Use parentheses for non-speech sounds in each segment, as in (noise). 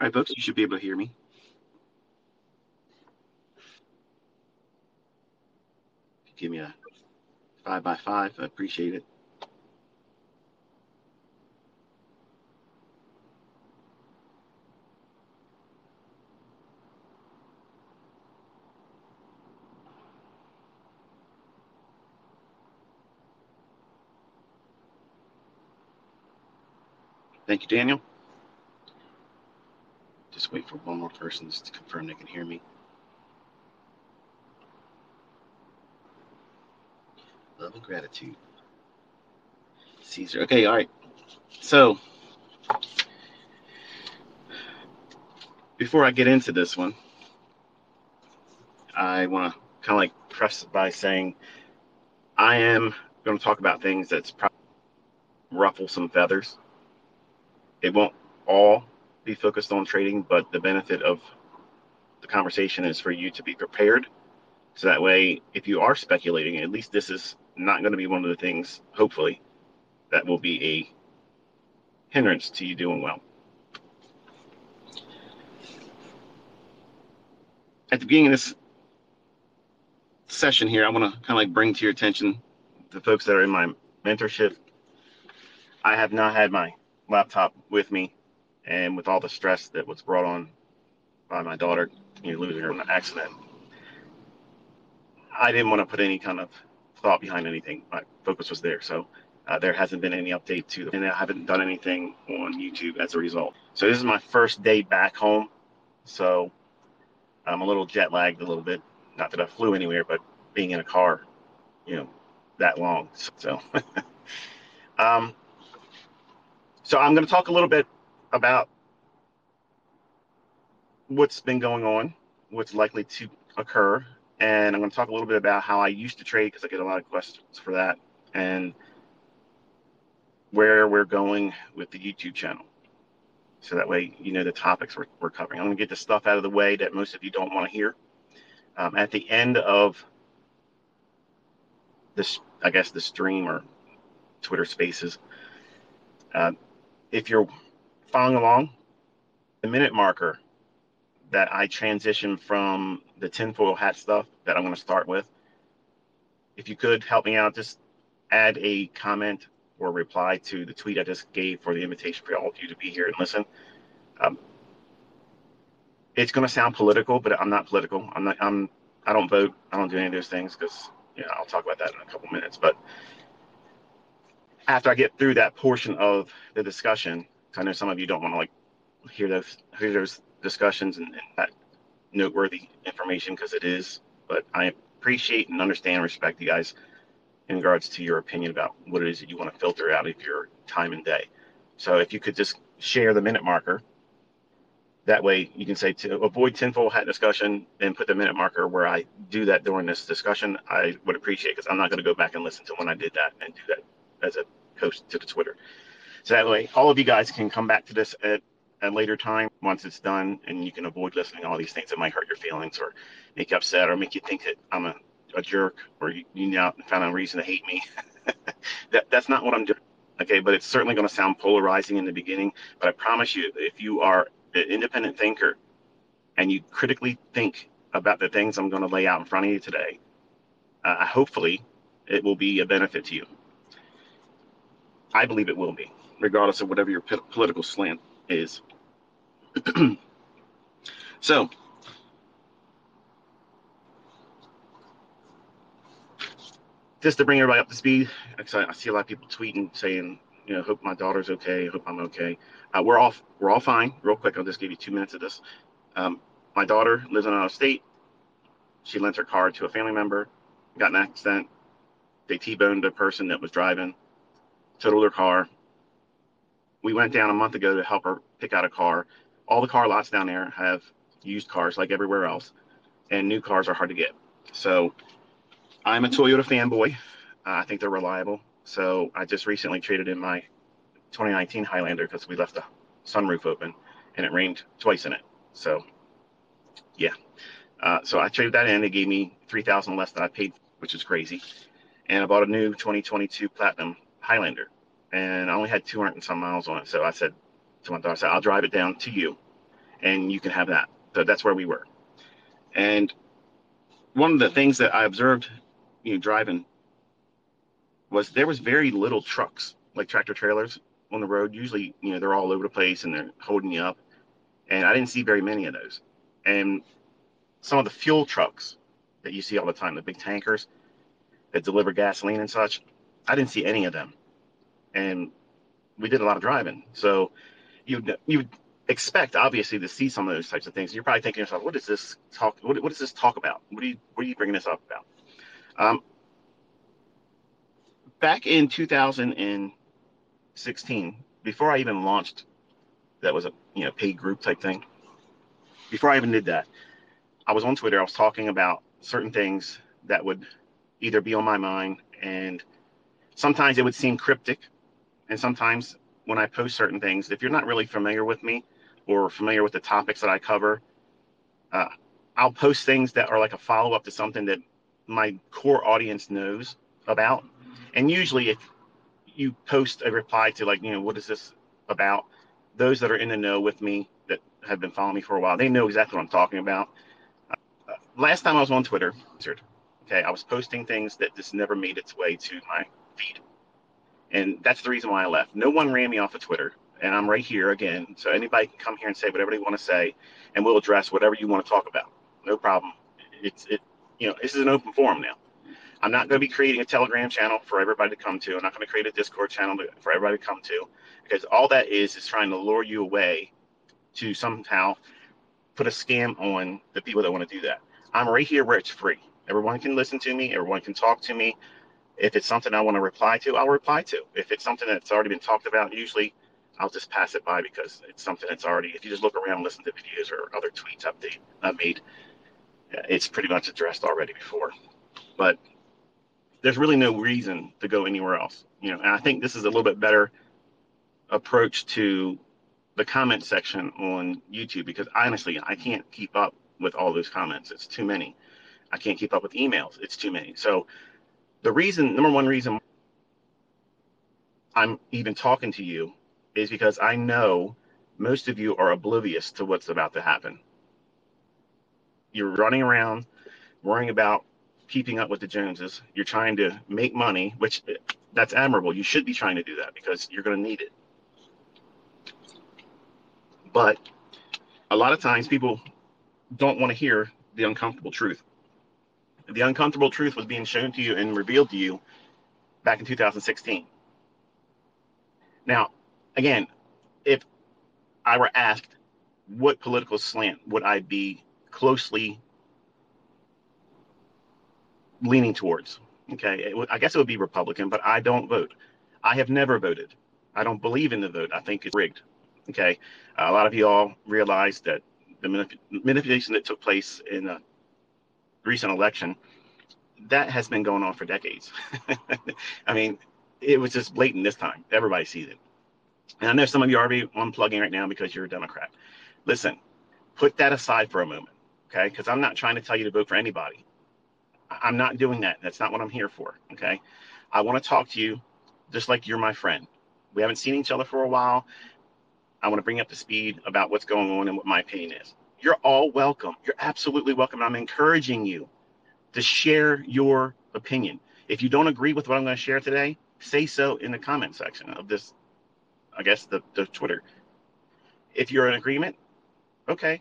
All right, folks, you should be able to hear me. Give me a five by five. I appreciate it. Thank you, Daniel. Just wait for one more person just to confirm they can hear me. Love and gratitude. Caesar. Okay, all right. So, before I get into this one, I want to kind of like press by saying I am going to talk about things that's probably ruffle some feathers. It won't all be focused on trading, but the benefit of the conversation is for you to be prepared. So that way, if you are speculating, at least this is not going to be one of the things, hopefully, that will be a hindrance to you doing well. At the beginning of this session here, I want to kind of like bring to your attention the folks that are in my mentorship. I have not had my laptop with me and with all the stress that was brought on by my daughter, you know, losing her in an accident, I didn't want to put any kind of thought behind anything. My focus was there, so uh, there hasn't been any update to, and I haven't done anything on YouTube as a result. So this is my first day back home, so I'm a little jet lagged a little bit. Not that I flew anywhere, but being in a car, you know, that long. So, (laughs) um, so I'm going to talk a little bit about what's been going on, what's likely to occur, and I'm going to talk a little bit about how I used to trade because I get a lot of questions for that, and where we're going with the YouTube channel. So that way, you know the topics we're, we're covering. I'm going to get the stuff out of the way that most of you don't want to hear. Um, at the end of this, I guess, the stream or Twitter Spaces, uh, if you're following along, the minute marker that I transition from the tinfoil hat stuff that I'm going to start with. If you could help me out, just add a comment or reply to the tweet I just gave for the invitation for all of you to be here and listen. Um, it's going to sound political, but I'm not political. I'm not. I'm. I don't vote. I don't do any of those things because know I'll talk about that in a couple minutes. But after I get through that portion of the discussion, I know some of you don't want to like hear those hear those discussions and, and that noteworthy information because it is. But I appreciate and understand and respect you guys in regards to your opinion about what it is that you want to filter out of your time and day. So if you could just share the minute marker, that way you can say to avoid tinfoil hat discussion and put the minute marker where I do that during this discussion. I would appreciate because I'm not going to go back and listen to when I did that and do that as a post to the Twitter. So that way all of you guys can come back to this at a later time once it's done and you can avoid listening to all these things that might hurt your feelings or make you upset or make you think that I'm a, a jerk or you, you now found a reason to hate me. (laughs) that, that's not what I'm doing. Okay, but it's certainly going to sound polarizing in the beginning. But I promise you, if you are an independent thinker and you critically think about the things I'm going to lay out in front of you today, uh, hopefully it will be a benefit to you. I believe it will be, regardless of whatever your p- political slant is. (clears throat) so, just to bring everybody up to speed, I see a lot of people tweeting saying, you know, hope my daughter's okay, hope I'm okay. Uh, we're all we're all fine. Real quick, I'll just give you two minutes of this. Um, my daughter lives in another state. She lent her car to a family member, got an accident. They T-boned a person that was driving, totaled her car. We went down a month ago to help her pick out a car all the car lots down there have used cars like everywhere else, and new cars are hard to get. So I'm a Toyota fanboy. Uh, I think they're reliable. So I just recently traded in my 2019 Highlander because we left the sunroof open and it rained twice in it. So yeah. Uh, so I traded that in. They gave me 3000 less than I paid, which is crazy. And I bought a new 2022 Platinum Highlander and I only had 200 and some miles on it. So I said, to my daughter, I said, I'll drive it down to you and you can have that. So that's where we were. And one of the things that I observed, you know, driving was there was very little trucks, like tractor trailers on the road. Usually, you know, they're all over the place and they're holding you up. And I didn't see very many of those. And some of the fuel trucks that you see all the time, the big tankers that deliver gasoline and such, I didn't see any of them. And we did a lot of driving. So you you expect obviously to see some of those types of things. You're probably thinking yourself, what is this talk? What, what is this talk about? What are you what are you bringing this up about? Um, back in 2016, before I even launched, that was a you know paid group type thing. Before I even did that, I was on Twitter. I was talking about certain things that would either be on my mind, and sometimes it would seem cryptic, and sometimes when I post certain things, if you're not really familiar with me or familiar with the topics that I cover, uh, I'll post things that are like a follow up to something that my core audience knows about. And usually, if you post a reply to like, you know, what is this about? Those that are in the know with me that have been following me for a while, they know exactly what I'm talking about. Uh, last time I was on Twitter, okay, I was posting things that just never made its way to my feed. And that's the reason why I left. No one ran me off of Twitter, and I'm right here again. So anybody can come here and say whatever they want to say, and we'll address whatever you want to talk about. No problem. It's it. You know, this is an open forum now. I'm not going to be creating a Telegram channel for everybody to come to. I'm not going to create a Discord channel for everybody to come to, because all that is is trying to lure you away to somehow put a scam on the people that want to do that. I'm right here where it's free. Everyone can listen to me. Everyone can talk to me. If it's something I want to reply to, I'll reply to. If it's something that's already been talked about, usually I'll just pass it by because it's something that's already. If you just look around and listen to videos or other tweets update I've made, uh, it's pretty much addressed already before. But there's really no reason to go anywhere else. You know, and I think this is a little bit better approach to the comment section on YouTube because honestly, I can't keep up with all those comments. It's too many. I can't keep up with emails. It's too many. So the reason, number one reason I'm even talking to you is because I know most of you are oblivious to what's about to happen. You're running around worrying about keeping up with the Joneses. You're trying to make money, which eh, that's admirable. You should be trying to do that because you're going to need it. But a lot of times people don't want to hear the uncomfortable truth the uncomfortable truth was being shown to you and revealed to you back in 2016. Now, again, if I were asked what political slant would I be closely leaning towards, okay, I guess it would be Republican, but I don't vote. I have never voted. I don't believe in the vote. I think it's rigged. Okay, uh, a lot of you all realize that the manip- manipulation that took place in the recent election, that has been going on for decades. (laughs) I mean, it was just blatant this time. Everybody sees it. And I know some of you are already unplugging right now because you're a Democrat. Listen, put that aside for a moment, okay? Because I'm not trying to tell you to vote for anybody. I'm not doing that. That's not what I'm here for, okay? I want to talk to you just like you're my friend. We haven't seen each other for a while. I want to bring up to speed about what's going on and what my opinion is you're all welcome. You're absolutely welcome. I'm encouraging you to share your opinion. If you don't agree with what I'm going to share today, say so in the comment section of this, I guess, the, the Twitter. If you're in agreement, okay.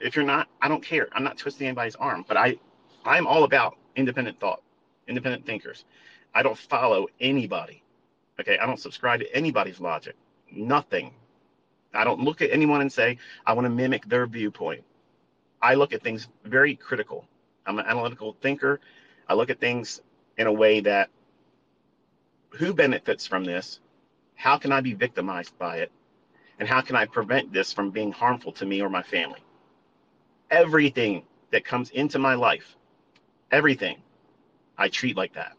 If you're not, I don't care. I'm not twisting anybody's arm, but I, I'm all about independent thought, independent thinkers. I don't follow anybody. Okay. I don't subscribe to anybody's logic. Nothing. I don't look at anyone and say, I want to mimic their viewpoint. I look at things very critical. I'm an analytical thinker. I look at things in a way that who benefits from this? How can I be victimized by it? And how can I prevent this from being harmful to me or my family? Everything that comes into my life, everything, I treat like that.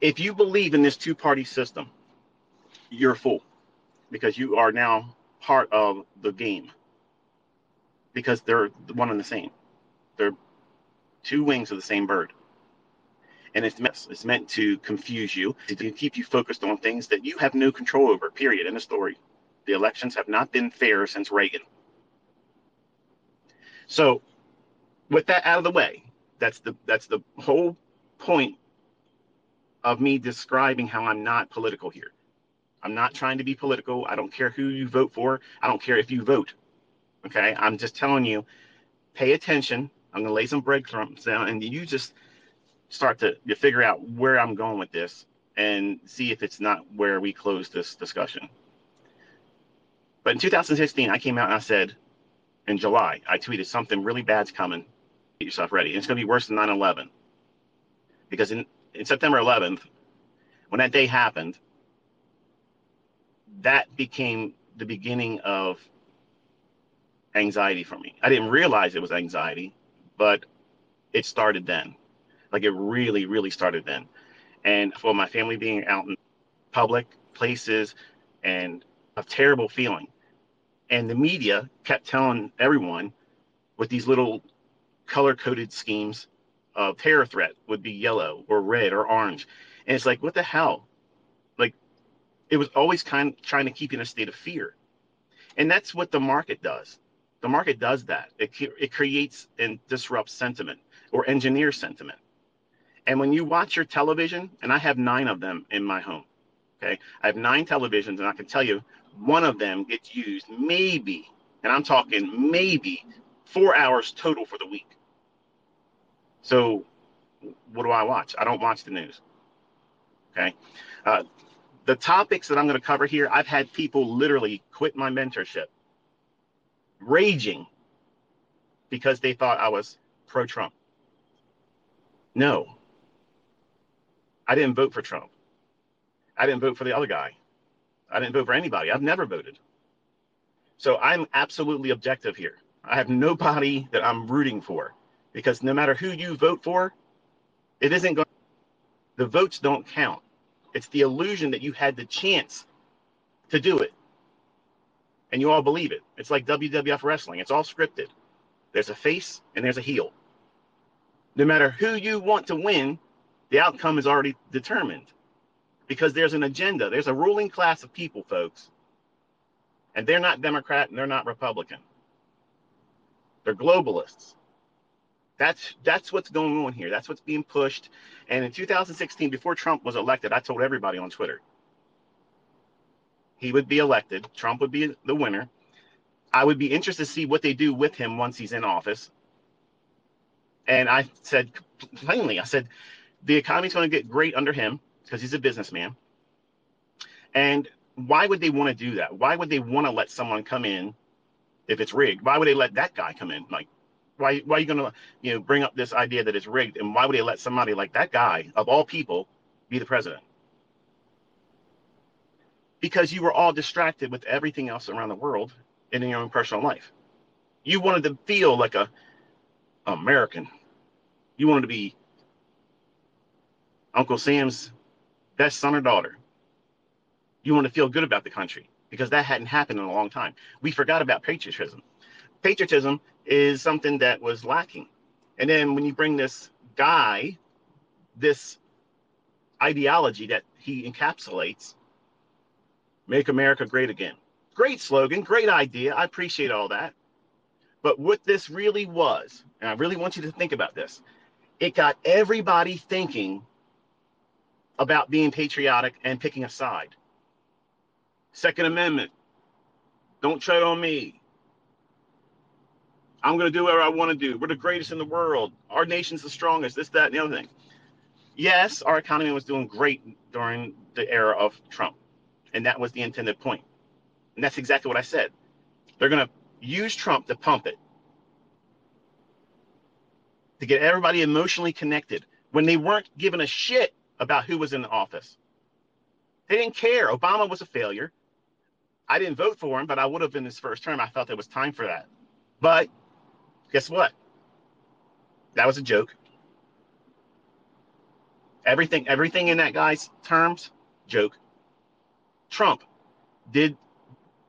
If you believe in this two party system, you're fool because you are now part of the game because they're one and the same. They're two wings of the same bird. And it's meant, it's meant to confuse you, to keep you focused on things that you have no control over, period. In the story. The elections have not been fair since Reagan. So, with that out of the way, that's the that's the whole point of me describing how I'm not political here. I'm not trying to be political. I don't care who you vote for. I don't care if you vote. Okay, I'm just telling you, pay attention. I'm gonna lay some breadcrumbs down, and you just start to you figure out where I'm going with this and see if it's not where we close this discussion. But in 2016, I came out and I said, in July, I tweeted something really bad's coming. Get yourself ready. And it's going to be worse than 9 11. Because in, in September 11th, when that day happened, that became the beginning of anxiety for me. I didn't realize it was anxiety, but it started then. Like it really, really started then. And for my family being out in public places and a terrible feeling. And the media kept telling everyone with these little color coded schemes of terror threat would be yellow or red or orange. And it's like, what the hell? It was always kind of trying to keep you in a state of fear. And that's what the market does. The market does that. It, it creates and disrupts sentiment or engineers sentiment. And when you watch your television, and I have nine of them in my home, okay, I have nine televisions, and I can tell you one of them gets used maybe, and I'm talking maybe four hours total for the week. So, what do I watch? I don't watch the news. Okay. Uh, the topics that I'm going to cover here, I've had people literally quit my mentorship, raging because they thought I was pro Trump. No, I didn't vote for Trump. I didn't vote for the other guy. I didn't vote for anybody. I've never voted. So I'm absolutely objective here. I have nobody that I'm rooting for because no matter who you vote for, it isn't going the votes don't count. It's the illusion that you had the chance to do it. And you all believe it. It's like WWF wrestling. It's all scripted. There's a face and there's a heel. No matter who you want to win, the outcome is already determined because there's an agenda. There's a ruling class of people, folks. And they're not Democrat and they're not Republican. They're globalists. That's that's what's going on here. That's what's being pushed. And in 2016, before Trump was elected, I told everybody on Twitter he would be elected. Trump would be the winner. I would be interested to see what they do with him once he's in office. And I said plainly, I said, the economy's going to get great under him because he's a businessman. And why would they want to do that? Why would they want to let someone come in if it's rigged? Why would they let that guy come in? Like, why, why are you going to, you know, bring up this idea that it's rigged? And why would they let somebody like that guy, of all people, be the president? Because you were all distracted with everything else around the world and in your own personal life. You wanted to feel like a American. You wanted to be Uncle Sam's best son or daughter. You want to feel good about the country because that hadn't happened in a long time. We forgot about patriotism. Patriotism is something that was lacking. And then when you bring this guy, this ideology that he encapsulates, make America great again. Great slogan, great idea. I appreciate all that. But what this really was, and I really want you to think about this, it got everybody thinking about being patriotic and picking a side. Second Amendment, don't tread on me. I'm going to do whatever I want to do. We're the greatest in the world. Our nation's the strongest. This, that, and the other thing. Yes, our economy was doing great during the era of Trump, and that was the intended point. And that's exactly what I said. They're going to use Trump to pump it, to get everybody emotionally connected when they weren't giving a shit about who was in the office. They didn't care. Obama was a failure. I didn't vote for him, but I would have in his first term. I felt it was time for that. But guess what? That was a joke. Everything, everything in that guy's terms, joke. Trump did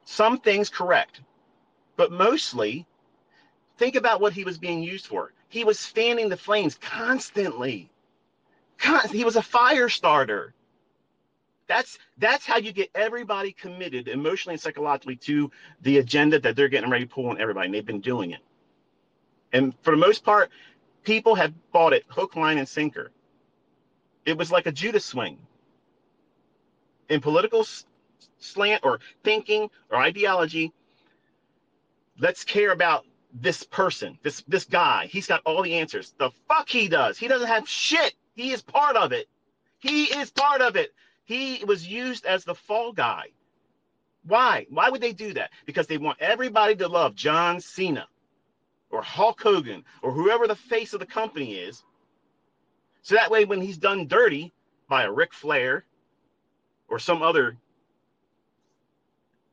some things correct, but mostly think about what he was being used for. He was fanning the flames constantly he was a fire starter. That's that's how you get everybody committed emotionally and psychologically to the agenda that they're getting ready to pull on everybody. And they've been doing it. And for the most part, people have bought it hook, line, and sinker. It was like a Judas swing. In political slant or thinking or ideology, let's care about this person, this this guy. He's got all the answers. The fuck he does. He doesn't have shit. He is part of it. He is part of it. He was used as the fall guy. Why? Why would they do that? Because they want everybody to love John Cena or Hulk Hogan or whoever the face of the company is. So that way, when he's done dirty by a Ric Flair or some other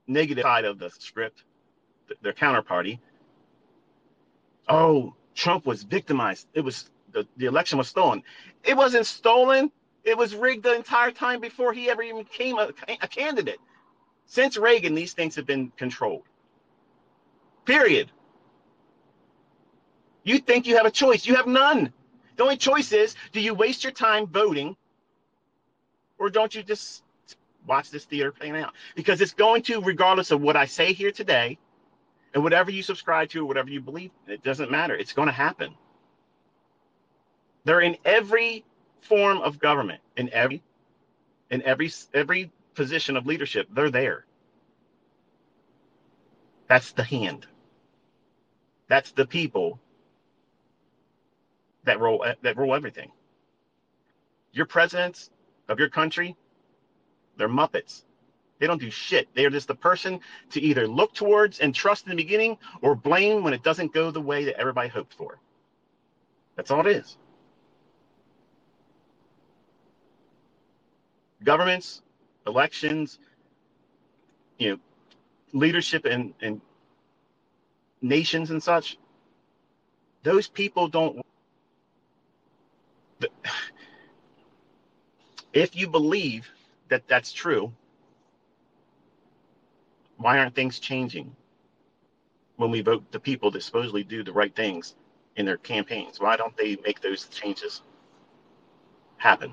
negative side of the script, their counterparty, oh, Trump was victimized. It was the, the election was stolen. It wasn't stolen. It was rigged the entire time before he ever even became a, a candidate. Since Reagan, these things have been controlled. Period. You think you have a choice. You have none. The only choice is do you waste your time voting or don't you just watch this theater playing out? Because it's going to, regardless of what I say here today and whatever you subscribe to or whatever you believe, it doesn't matter. It's going to happen. They're in every form of government in every in every every position of leadership they're there that's the hand that's the people that roll uh, that roll everything. Your presidents of your country they're muppets. They don't do shit. They're just the person to either look towards and trust in the beginning or blame when it doesn't go the way that everybody hoped for. That's all it is. Governments, elections, you know, leadership and, and nations and such, those people don't. If you believe that that's true, why aren't things changing when we vote the people that supposedly do the right things in their campaigns? Why don't they make those changes happen?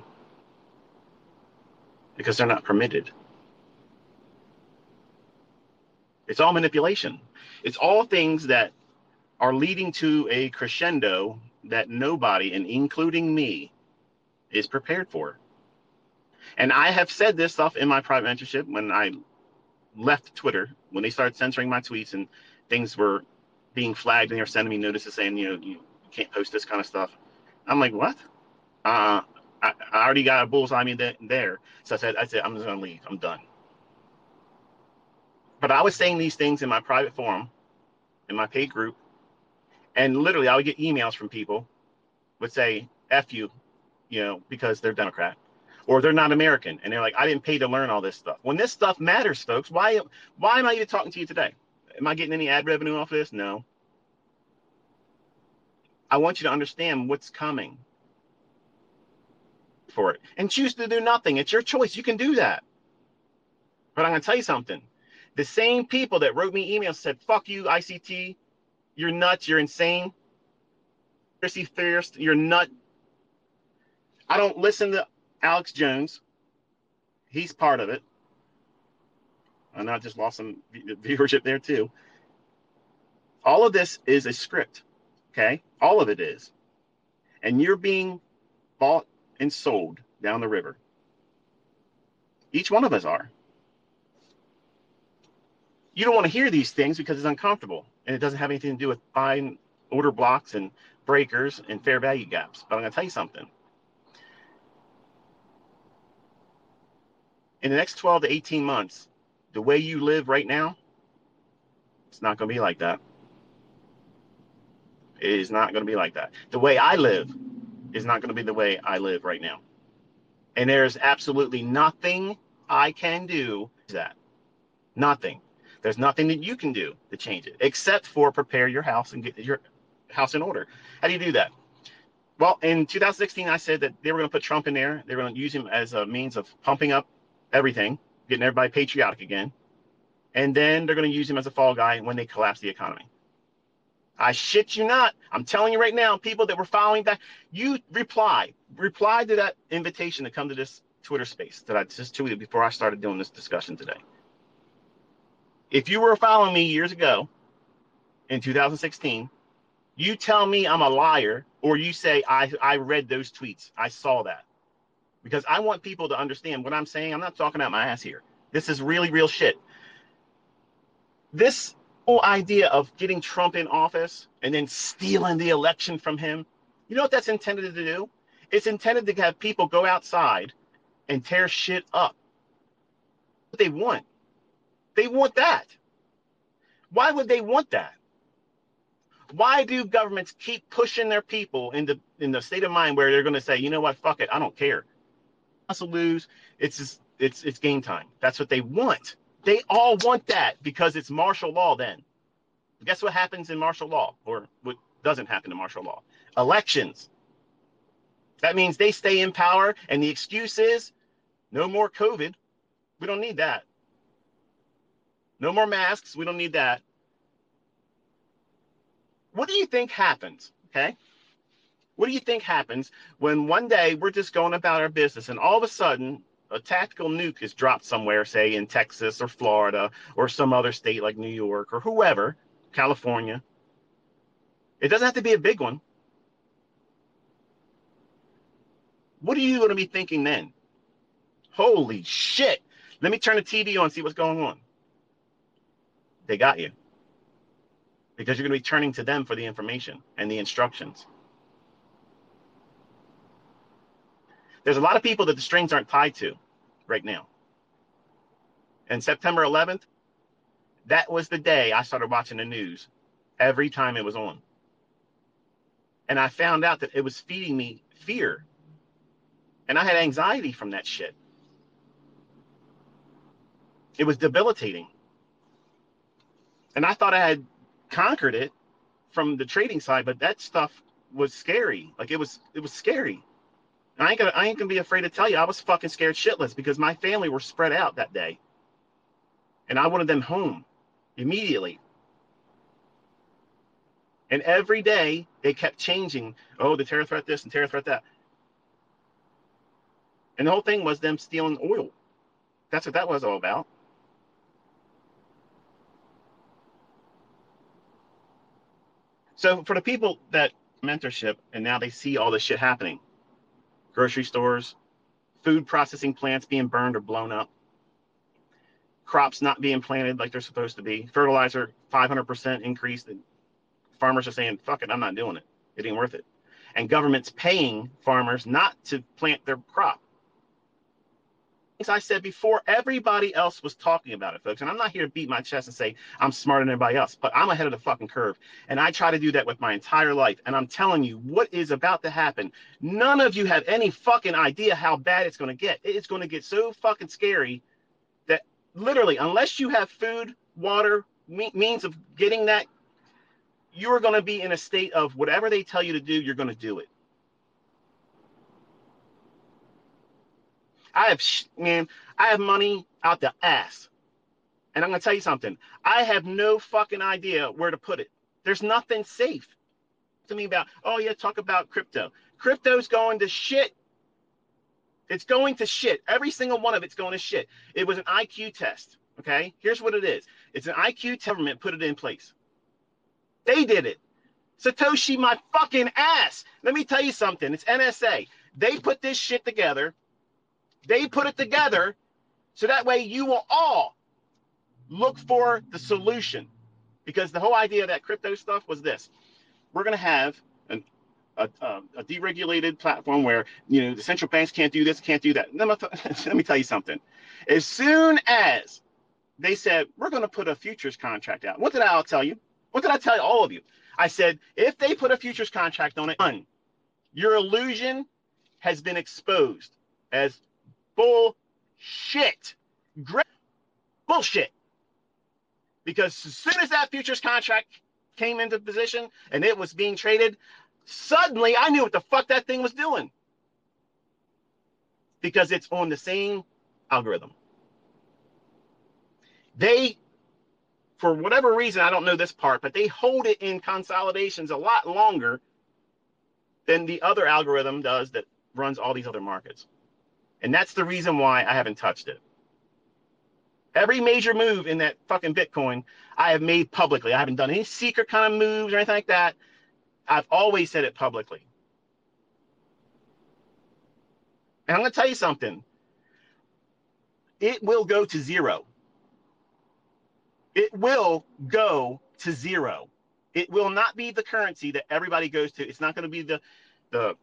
because they're not permitted. It's all manipulation. It's all things that are leading to a crescendo that nobody, and including me, is prepared for. And I have said this stuff in my private mentorship when I left Twitter, when they started censoring my tweets and things were being flagged and they were sending me notices saying, you know, you can't post this kind of stuff. I'm like, what? Uh, I, I already got a bullseye me there. So I said, I said, I'm just gonna leave. I'm done. But I was saying these things in my private forum, in my paid group, and literally I would get emails from people would say, F you, you know, because they're Democrat or they're not American. And they're like, I didn't pay to learn all this stuff. When this stuff matters, folks, why why am I even talking to you today? Am I getting any ad revenue off this? No. I want you to understand what's coming for it and choose to do nothing. It's your choice. You can do that. But I'm going to tell you something. The same people that wrote me emails said, fuck you, ICT. You're nuts. You're insane. Conspiracy Theorist, you're nut. I don't listen to Alex Jones. He's part of it. And I just lost some viewership there too. All of this is a script. Okay. All of it is. And you're being bought and sold down the river. Each one of us are. You don't want to hear these things because it's uncomfortable and it doesn't have anything to do with buying order blocks and breakers and fair value gaps. But I'm going to tell you something. In the next 12 to 18 months, the way you live right now, it's not going to be like that. It is not going to be like that. The way I live is not going to be the way I live right now. And there's absolutely nothing I can do that. Nothing. There's nothing that you can do to change it except for prepare your house and get your house in order. How do you do that? Well, in 2016, I said that they were going to put Trump in there. They were going to use him as a means of pumping up everything, getting everybody patriotic again. And then they're going to use him as a fall guy when they collapse the economy. I shit you not. I'm telling you right now, people that were following that, you reply, reply to that invitation to come to this Twitter space that I just tweeted before I started doing this discussion today. If you were following me years ago in 2016, you tell me I'm a liar or you say I, I read those tweets. I saw that. Because I want people to understand what I'm saying. I'm not talking out my ass here. This is really real shit. This whole idea of getting Trump in office and then stealing the election from him, you know what that's intended to do? It's intended to have people go outside and tear shit up. What they want. They want that. Why would they want that? Why do governments keep pushing their people into in the state of mind where they're going to say, you know what, fuck it, I don't care. Us lose. It's just, it's it's game time. That's what they want. They all want that because it's martial law. Then, guess what happens in martial law, or what doesn't happen in martial law? Elections. That means they stay in power, and the excuse is no more COVID. We don't need that. No more masks. We don't need that. What do you think happens? Okay. What do you think happens when one day we're just going about our business and all of a sudden a tactical nuke is dropped somewhere, say in Texas or Florida or some other state like New York or whoever, California? It doesn't have to be a big one. What are you going to be thinking then? Holy shit. Let me turn the TV on and see what's going on. They got you. Because you're going to be turning to them for the information and the instructions. There's a lot of people that the strings aren't tied to right now. And September 11th, that was the day I started watching the news every time it was on. And I found out that it was feeding me fear and I had anxiety from that shit. It was debilitating. And I thought I had conquered it from the trading side, but that stuff was scary. Like it was it was scary. And I ain't gonna I ain't gonna be afraid to tell you I was fucking scared shitless because my family were spread out that day. And I wanted them home immediately. And every day they kept changing. Oh, the terror threat this and terror threat that. And the whole thing was them stealing oil. That's what that was all about. So for the people that mentorship and now they see all this shit happening, grocery stores, food processing plants being burned or blown up, crops not being planted like they're supposed to be, fertilizer 500% increase. And farmers are saying, fuck it, I'm not doing it. It ain't worth it. And government's paying farmers not to plant their crop I said before everybody else was talking about it, folks. And I'm not here to beat my chest and say I'm smarter than everybody else, but I'm ahead of the fucking curve. And I try to do that with my entire life. And I'm telling you what is about to happen. None of you have any fucking idea how bad it's going to get. It's going to get so fucking scary that literally, unless you have food, water, me- means of getting that, you're going to be in a state of whatever they tell you to do, you're going to do it. I have, man, I have money out the ass. And I'm to tell you something. I have no fucking idea where to put it. There's nothing safe to me about, oh, yeah, talk about crypto. Crypto's going to shit. It's going to shit. Every single one of it's going to shit. It was an IQ test. Okay. Here's what it is it's an IQ government put it in place. They did it. Satoshi, my fucking ass. Let me tell you something. It's NSA. They put this shit together they put it together so that way you will all look for the solution. Because the whole idea of that crypto stuff was this we're going to have an, a, a, a, deregulated platform where you know the central banks can't do this, can't do that. Let me, (laughs) tell you something. As soon as they said we're going to put a futures contract out, what did I tell you? What did I tell all of you? I said if they put a futures contract on it, your illusion has been exposed as bullshit. Great bullshit. Because as soon as that futures contract came into position and it was being traded, suddenly I knew what the fuck that thing was doing. Because it's on the same algorithm. They, for whatever reason, I don't know this part, but they hold it in consolidations a lot longer than the other algorithm does that runs all these other markets And that's the reason why I haven't touched it. Every major move in that fucking Bitcoin, I have made publicly. I haven't done any secret kind of moves or anything like that. I've always said it publicly. And I'm going to tell you something. It will go to zero. It will go to zero. It will not be the currency that everybody goes to. It's not going to be the the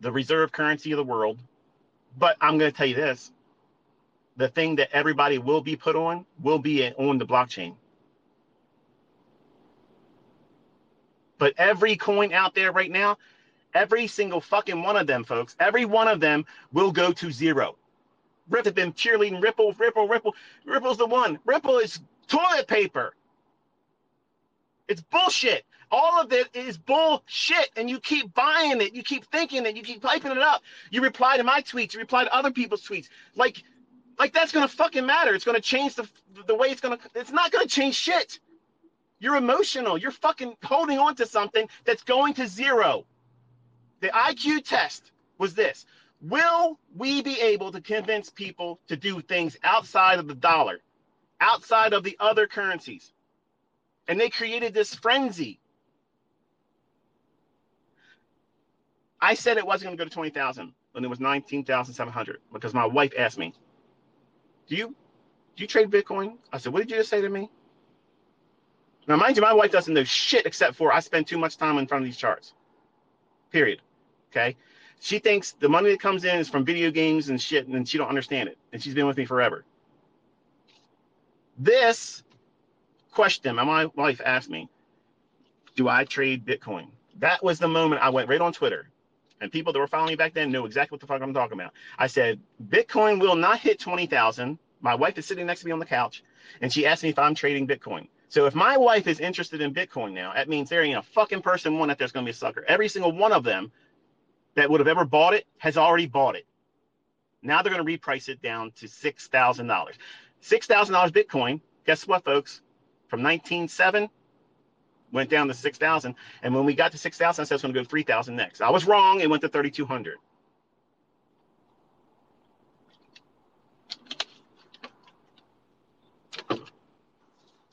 the reserve currency of the world. But I'm going to tell you this. The thing that everybody will be put on will be on the blockchain. But every coin out there right now, every single fucking one of them, folks, every one of them will go to zero. Have been cheerleading Ripple, Ripple, Ripple. Ripple's the one. Ripple is toilet paper. It's bullshit. All of it is bullshit. And you keep buying it. You keep thinking it. You keep piping it up. You reply to my tweets. You reply to other people's tweets. Like, like that's gonna fucking matter. It's gonna change the the way it's gonna. It's not gonna change shit. You're emotional. You're fucking holding on to something that's going to zero. The IQ test was this. Will we be able to convince people to do things outside of the dollar, outside of the other currencies? And they created this frenzy. I said it wasn't going to go to 20,000 when it was 19,700 because my wife asked me, "Do you do you trade Bitcoin?" I said, "What did you just say to me?" Now, mind you, my wife doesn't know shit except for I spend too much time in front of these charts. Period. Okay. She thinks the money that comes in is from video games and shit, and she don't understand it. And she's been with me forever. This question my wife asked me, do I trade Bitcoin? That was the moment I went right on Twitter. And people that were following me back then know exactly what the fuck I'm talking about. I said, Bitcoin will not hit 20,000. My wife is sitting next to me on the couch, and she asked me if I'm trading Bitcoin. So if my wife is interested in Bitcoin now, that means there ain't a fucking person one that there's going to be a sucker. Every single one of them that would have ever bought it has already bought it. Now they're going to reprice it down to $6,000. $6,000 Bitcoin. Guess what, folks? from 19.7 went down to 6,000. And when we got to 6,000, I said it's going to go to 3,000 next. I was wrong. It went to 3,200.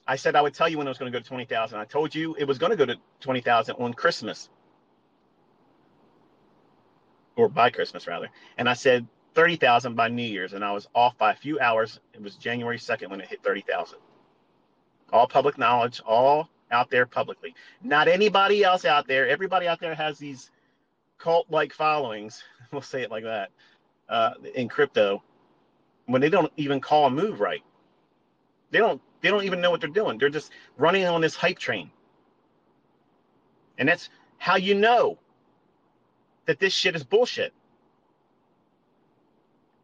I said I would tell you when it was going to go to 20,000. I told you it was going to go to 20,000 on Christmas or by Christmas rather. And I said 30,000 by New Year's and I was off by a few hours. It was January 2nd when it hit 30,000 all public knowledge, all out there publicly. Not anybody else out there. Everybody out there has these cult-like followings. (laughs) We'll say it like that uh, in crypto when they don't even call a move right. They don't. They don't even know what they're doing. They're just running on this hype train. And that's how you know that this shit is bullshit.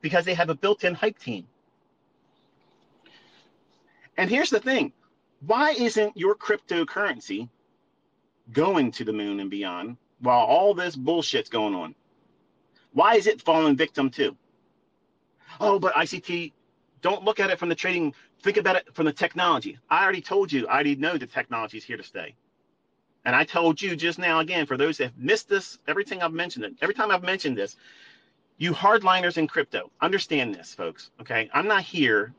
Because they have a built-in hype team. And here's the thing why isn't your cryptocurrency going to the moon and beyond while all this bullshit's going on? Why is it falling victim to? Oh, but ICT, don't look at it from the trading, think about it from the technology. I already told you, I already know the technology is here to stay. And I told you just now again, for those that have missed this, everything I've mentioned it, every time I've mentioned this, you hardliners in crypto, understand this, folks. Okay. I'm not here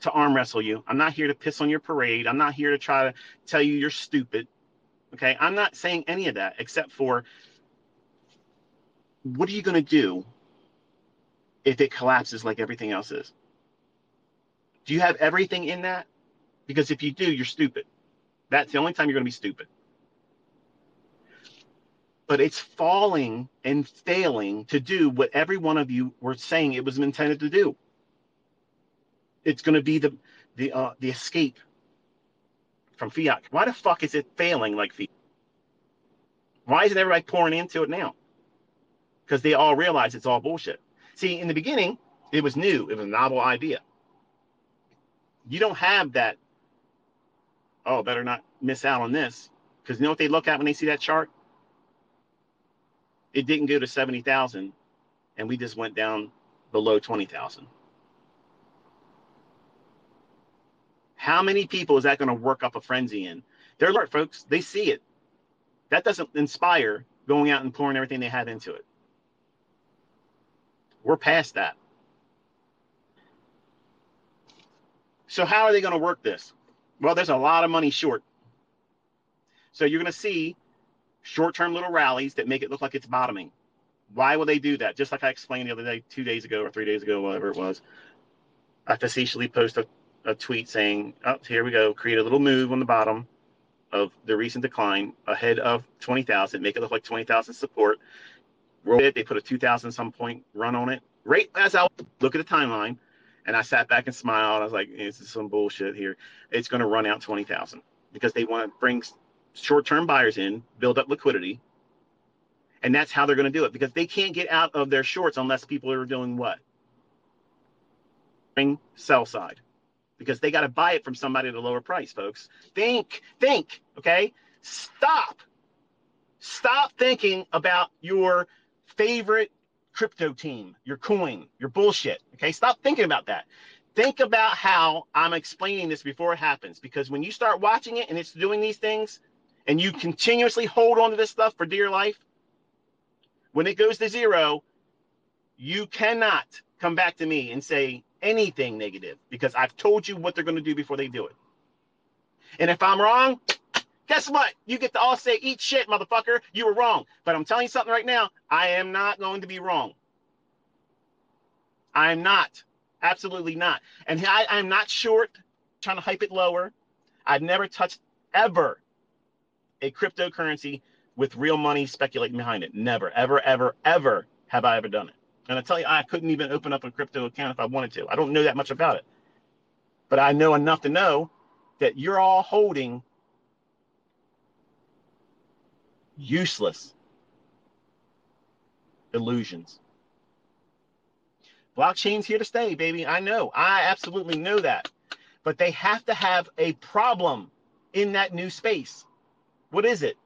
to arm wrestle you. I'm not here to piss on your parade. I'm not here to try to tell you you're stupid. Okay. I'm not saying any of that except for what are you going to do if it collapses like everything else is? Do you have everything in that? Because if you do, you're stupid. That's the only time you're going to be stupid. But it's falling and failing to do what every one of you were saying it was intended to do it's going to be the the uh, the escape from fiat. Why the fuck is it failing like fiat? Why isn't everybody pouring into it now? Because they all realize it's all bullshit. See, in the beginning, it was new. It was a novel idea. You don't have that. Oh, better not miss out on this. Because you know what they look at when they see that chart? It didn't go to 70,000 and we just went down below 20,000. How many people is that going to work up a frenzy in? They're alert, folks. They see it. That doesn't inspire going out and pouring everything they have into it. We're past that. So how are they going to work this? Well, there's a lot of money short. So you're going to see short-term little rallies that make it look like it's bottoming. Why will they do that? Just like I explained the other day, two days ago or three days ago, whatever it was. I facetiously post a, tweet saying, oh, here we go, create a little move on the bottom of the recent decline ahead of 20,000, make it look like 20,000 support. Roll it. They put a 2,000 some point run on it. Right as I look at the timeline, and I sat back and smiled. I was like, this is some bullshit here. It's going to run out 20,000 because they want to bring short term buyers in, build up liquidity. And that's how they're going to do it because they can't get out of their shorts unless people are doing what? Sell side because they got to buy it from somebody at a lower price, folks. Think, think, okay? Stop. Stop thinking about your favorite crypto team, your coin, your bullshit, okay? Stop thinking about that. Think about how I'm explaining this before it happens because when you start watching it and it's doing these things and you continuously hold on to this stuff for dear life, when it goes to zero, you cannot come back to me and say, anything negative because I've told you what they're going to do before they do it. And if I'm wrong, guess what? You get to all say, eat shit, motherfucker. You were wrong. But I'm telling you something right now. I am not going to be wrong. I'm not. Absolutely not. And I, I'm not short, trying to hype it lower. I've never touched ever a cryptocurrency with real money speculating behind it. Never, ever, ever, ever have I ever done it. And I tell you, I couldn't even open up a crypto account if I wanted to. I don't know that much about it. But I know enough to know that you're all holding useless illusions. Blockchain's here to stay, baby. I know. I absolutely know that. But they have to have a problem in that new space. What is it?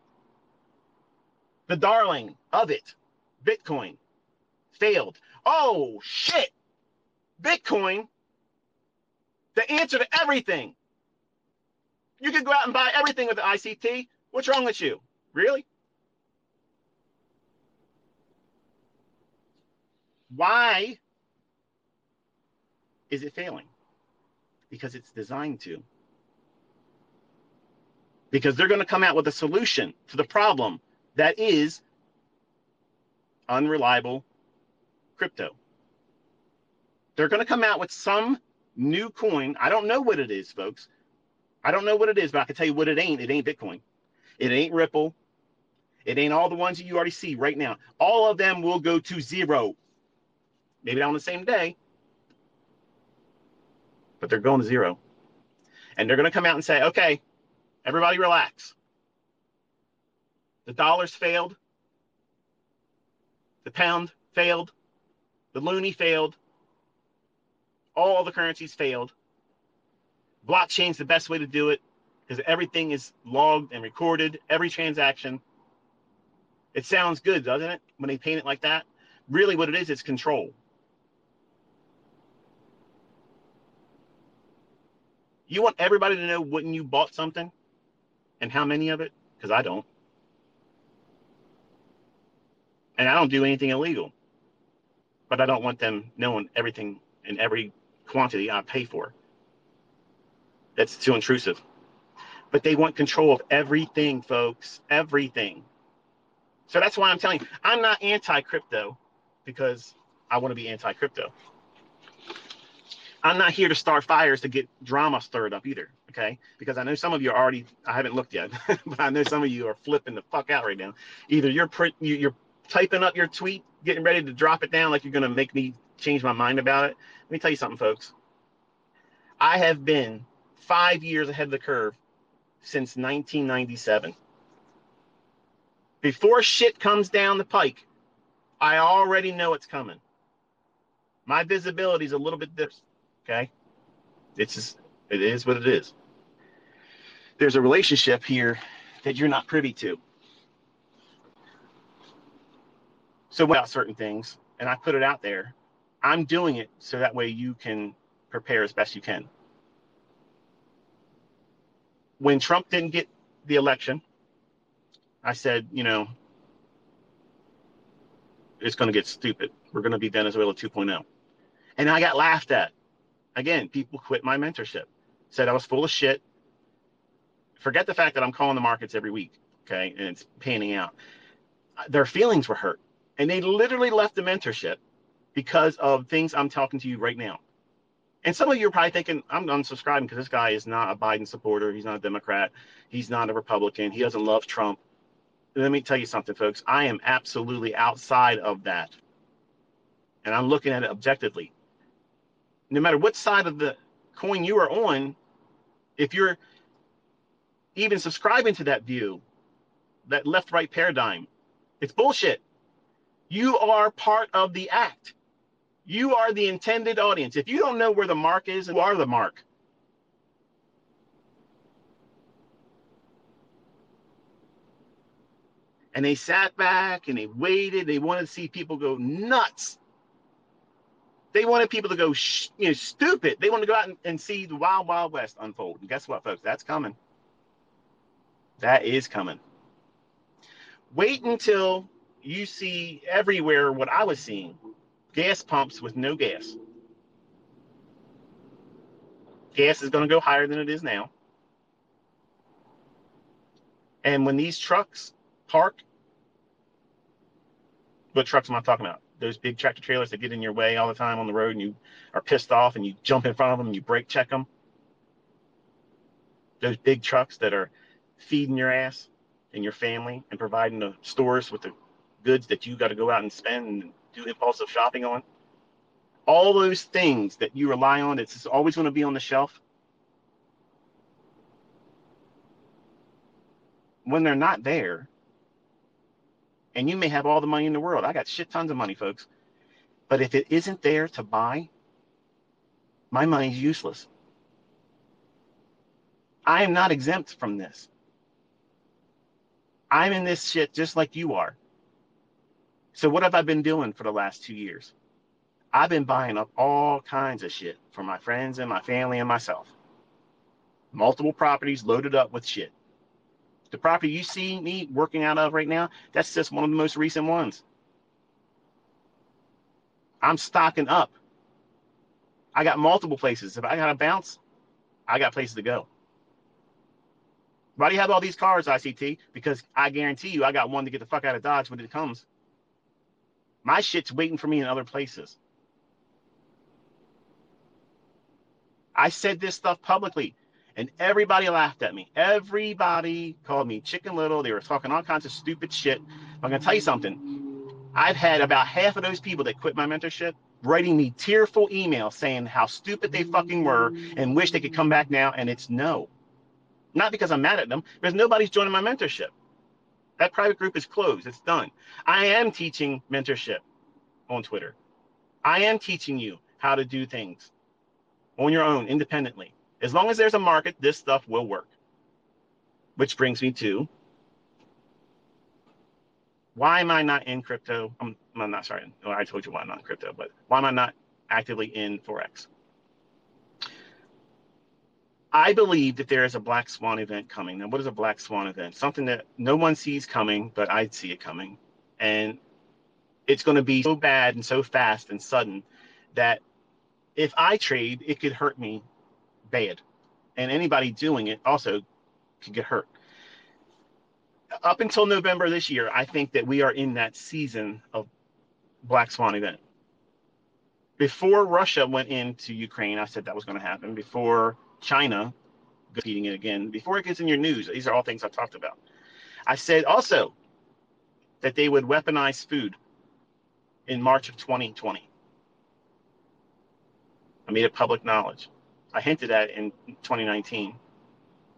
The darling of it, Bitcoin failed. Oh, shit. Bitcoin, the answer to everything. You could go out and buy everything with the ICT. What's wrong with you? Really? Why is it failing? Because it's designed to. Because they're going to come out with a solution to the problem that is unreliable crypto. They're going to come out with some new coin. I don't know what it is, folks. I don't know what it is, but I can tell you what it ain't. It ain't Bitcoin. It ain't Ripple. It ain't all the ones that you already see right now. All of them will go to zero. Maybe not on the same day, but they're going to zero. And they're going to come out and say, okay, everybody relax. The dollar's failed. The pound failed. The loonie failed. All the currencies failed. Blockchain's the best way to do it because everything is logged and recorded, every transaction. It sounds good, doesn't it? When they paint it like that. Really, what it is, is control. You want everybody to know when you bought something and how many of it? Because I don't. And I don't do anything illegal but I don't want them knowing everything in every quantity I pay for. That's too intrusive. But they want control of everything, folks, everything. So that's why I'm telling you, I'm not anti crypto because I want to be anti crypto. I'm not here to start fires to get drama stirred up either. Okay. Because I know some of you are already, I haven't looked yet, (laughs) but I know some of you are flipping the fuck out right now. Either you're, you're typing up your tweet, getting ready to drop it down like you're going to make me change my mind about it. Let me tell you something, folks. I have been five years ahead of the curve since 1997. Before shit comes down the pike, I already know it's coming. My visibility is a little bit different. Okay. It's just, it is what it is. There's a relationship here that you're not privy to. So about certain things and I put it out there, I'm doing it so that way you can prepare as best you can. When Trump didn't get the election, I said, you know, it's going to get stupid. We're going to be Venezuela 2.0. And I got laughed at. Again, people quit my mentorship, said I was full of shit. Forget the fact that I'm calling the markets every week, okay, and it's panning out. Their feelings were hurt, and they literally left the mentorship because of things I'm talking to you right now. And some of you are probably thinking, I'm unsubscribing because this guy is not a Biden supporter. He's not a Democrat. He's not a Republican. He doesn't love Trump. Let me tell you something, folks. I am absolutely outside of that. And I'm looking at it objectively no matter what side of the coin you are on, if you're even subscribing to that view, that left right paradigm, it's bullshit. You are part of the act. You are the intended audience. If you don't know where the mark is, you are the mark. And they sat back and they waited. They wanted to see people go nuts they wanted people to go, sh- you know, stupid. They wanted to go out and, and see the wild, wild west unfold. And guess what, folks? That's coming. That is coming. Wait until you see everywhere what I was seeing gas pumps with no gas. Gas is going to go higher than it is now. And when these trucks park, what trucks am I talking about? those big tractor trailers that get in your way all the time on the road and you are pissed off and you jump in front of them and you brake check them. Those big trucks that are feeding your ass and your family and providing the stores with the goods that you got to go out and spend and do impulsive shopping on. All those things that you rely on, it's always going to be on the shelf. When they're not there, and you may have all the money in the world. I got shit tons of money, folks. But if it isn't there to buy, my money's useless. I am not exempt from this. I'm in this shit just like you are. So what have I been doing for the last two years? I've been buying up all kinds of shit for my friends and my family and myself. Multiple properties loaded up with shit. The property you see me working out of right now, that's just one of the most recent ones. I'm stocking up. I got multiple places. If I got to bounce, I got places to go. Why do you have all these cars, ICT? Because I guarantee you, I got one to get the fuck out of Dodge when it comes. My shit's waiting for me in other places. I said this stuff publicly and everybody laughed at me. Everybody called me Chicken Little. They were talking all kinds of stupid shit. I'm gonna tell you something. I've had about half of those people that quit my mentorship writing me tearful emails saying how stupid they fucking were and wish they could come back now. And it's no, not because I'm mad at them, because nobody's joining my mentorship. That private group is closed. It's done. I am teaching mentorship on Twitter. I am teaching you how to do things on your own independently. As long as there's a market, this stuff will work. Which brings me to why am I not in crypto? I'm, I'm not sorry. I told you why I'm not in crypto, but why am I not actively in Forex? I believe that there is a black swan event coming. Now, what is a black swan event? Something that no one sees coming, but I see it coming. And it's going to be so bad and so fast and sudden that if I trade, it could hurt me bad. And anybody doing it also can get hurt. Up until November this year, I think that we are in that season of Black Swan event. Before Russia went into Ukraine, I said that was going to happen. Before China repeating it again, before it gets in your news, these are all things I've talked about. I said also that they would weaponize food in March of 2020. I made it public knowledge. I hinted at in 2019.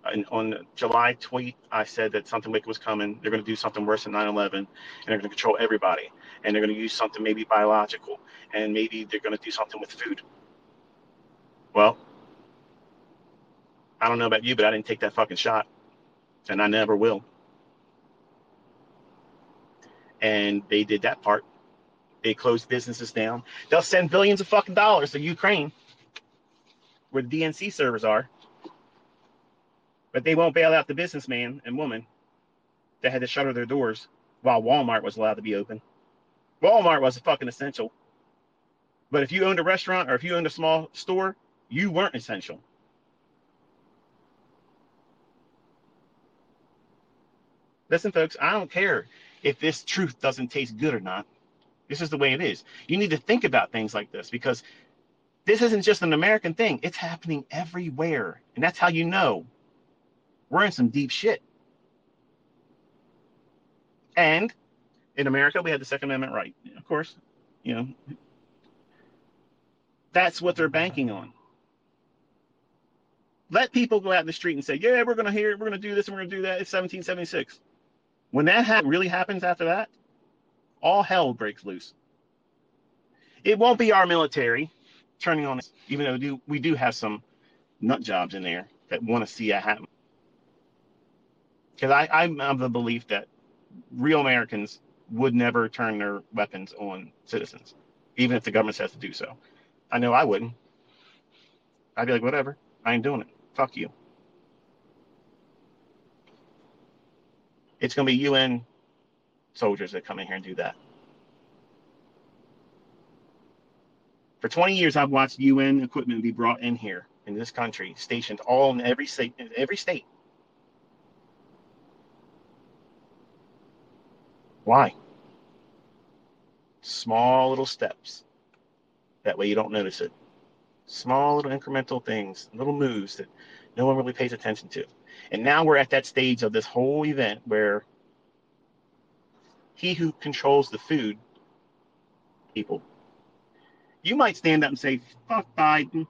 And on July tweet, I said that something wicked was coming. They're going to do something worse than 9/11, and they're going to control everybody. And they're going to use something maybe biological, and maybe they're going to do something with food. Well, I don't know about you, but I didn't take that fucking shot, and I never will. And they did that part. They closed businesses down. They'll send billions of fucking dollars to Ukraine where the DNC servers are, but they won't bail out the businessman and woman that had to shutter their doors while Walmart was allowed to be open. Walmart was a fucking essential. But if you owned a restaurant or if you owned a small store, you weren't essential. Listen, folks, I don't care if this truth doesn't taste good or not. This is the way it is. You need to think about things like this because this isn't just an American thing, it's happening everywhere. And that's how you know we're in some deep shit. And in America, we had the Second Amendment right. Of course, you know, that's what they're banking on. Let people go out in the street and say, yeah, we're going to hear, we're going to do this and we're going to do that. It's 1776. When that ha- really happens after that, all hell breaks loose. It won't be our military turning on us, even though we do, we do have some nut jobs in there that want to see that happen. Because I'm of the belief that real Americans would never turn their weapons on citizens, even if the government says to do so. I know I wouldn't. I'd be like, whatever, I ain't doing it. Fuck you. It's going to be UN soldiers that come in here and do that. For 20 years, I've watched UN equipment be brought in here in this country, stationed all in every state, every state. Why? Small little steps. That way you don't notice it. Small little incremental things, little moves that no one really pays attention to. And now we're at that stage of this whole event where he who controls the food, people, you might stand up and say, fuck Biden,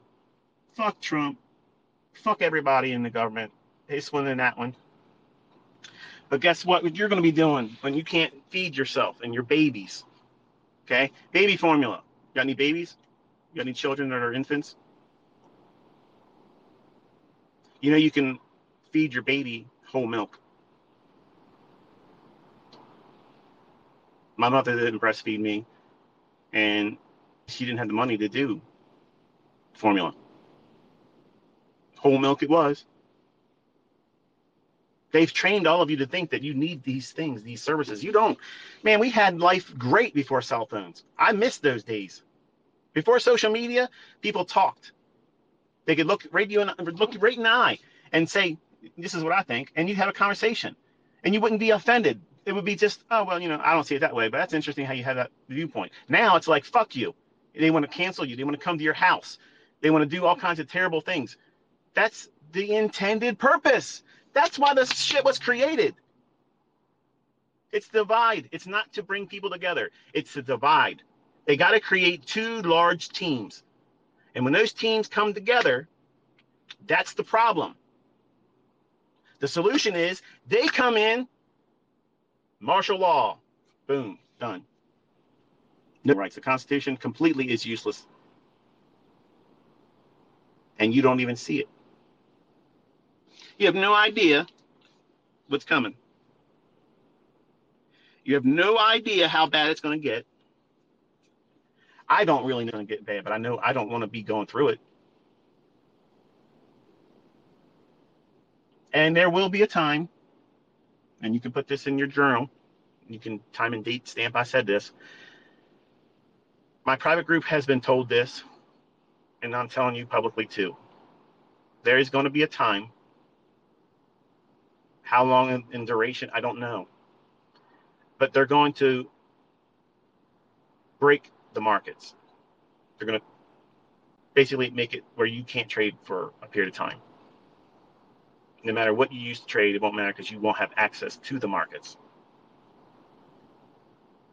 fuck Trump, fuck everybody in the government. This one and that one. But guess what? What you're going to be doing when you can't feed yourself and your babies? Okay, baby formula. You got any babies? You got any children that are infants? You know you can feed your baby whole milk. My mother didn't breastfeed me, and she didn't have the money to do formula. Whole milk it was. They've trained all of you to think that you need these things, these services. You don't. Man, we had life great before cell phones. I miss those days. Before social media, people talked. They could look right and look right in the eye and say, "This is what I think," and you'd have a conversation, and you wouldn't be offended. It would be just, "Oh well, you know, I don't see it that way," but that's interesting how you have that viewpoint. Now it's like, "Fuck you." They want to cancel you. They want to come to your house. They want to do all kinds of terrible things. That's the intended purpose. That's why this shit was created. It's divide. It's not to bring people together. It's to divide. They got to create two large teams. And when those teams come together, that's the problem. The solution is they come in, martial law, boom, done. No rights. The Constitution completely is useless. And you don't even see it. You have no idea what's coming. You have no idea how bad it's going to get. I don't really know it's going to get bad, but I know I don't want to be going through it. And there will be a time, and you can put this in your journal. You can time and date stamp I said this. My private group has been told this, and I'm telling you publicly too. There is going to be a time how long in, duration, I don't know. But they're going to break the markets. They're going to basically make it where you can't trade for a period of time. No matter what you use to trade, it won't matter because you won't have access to the markets.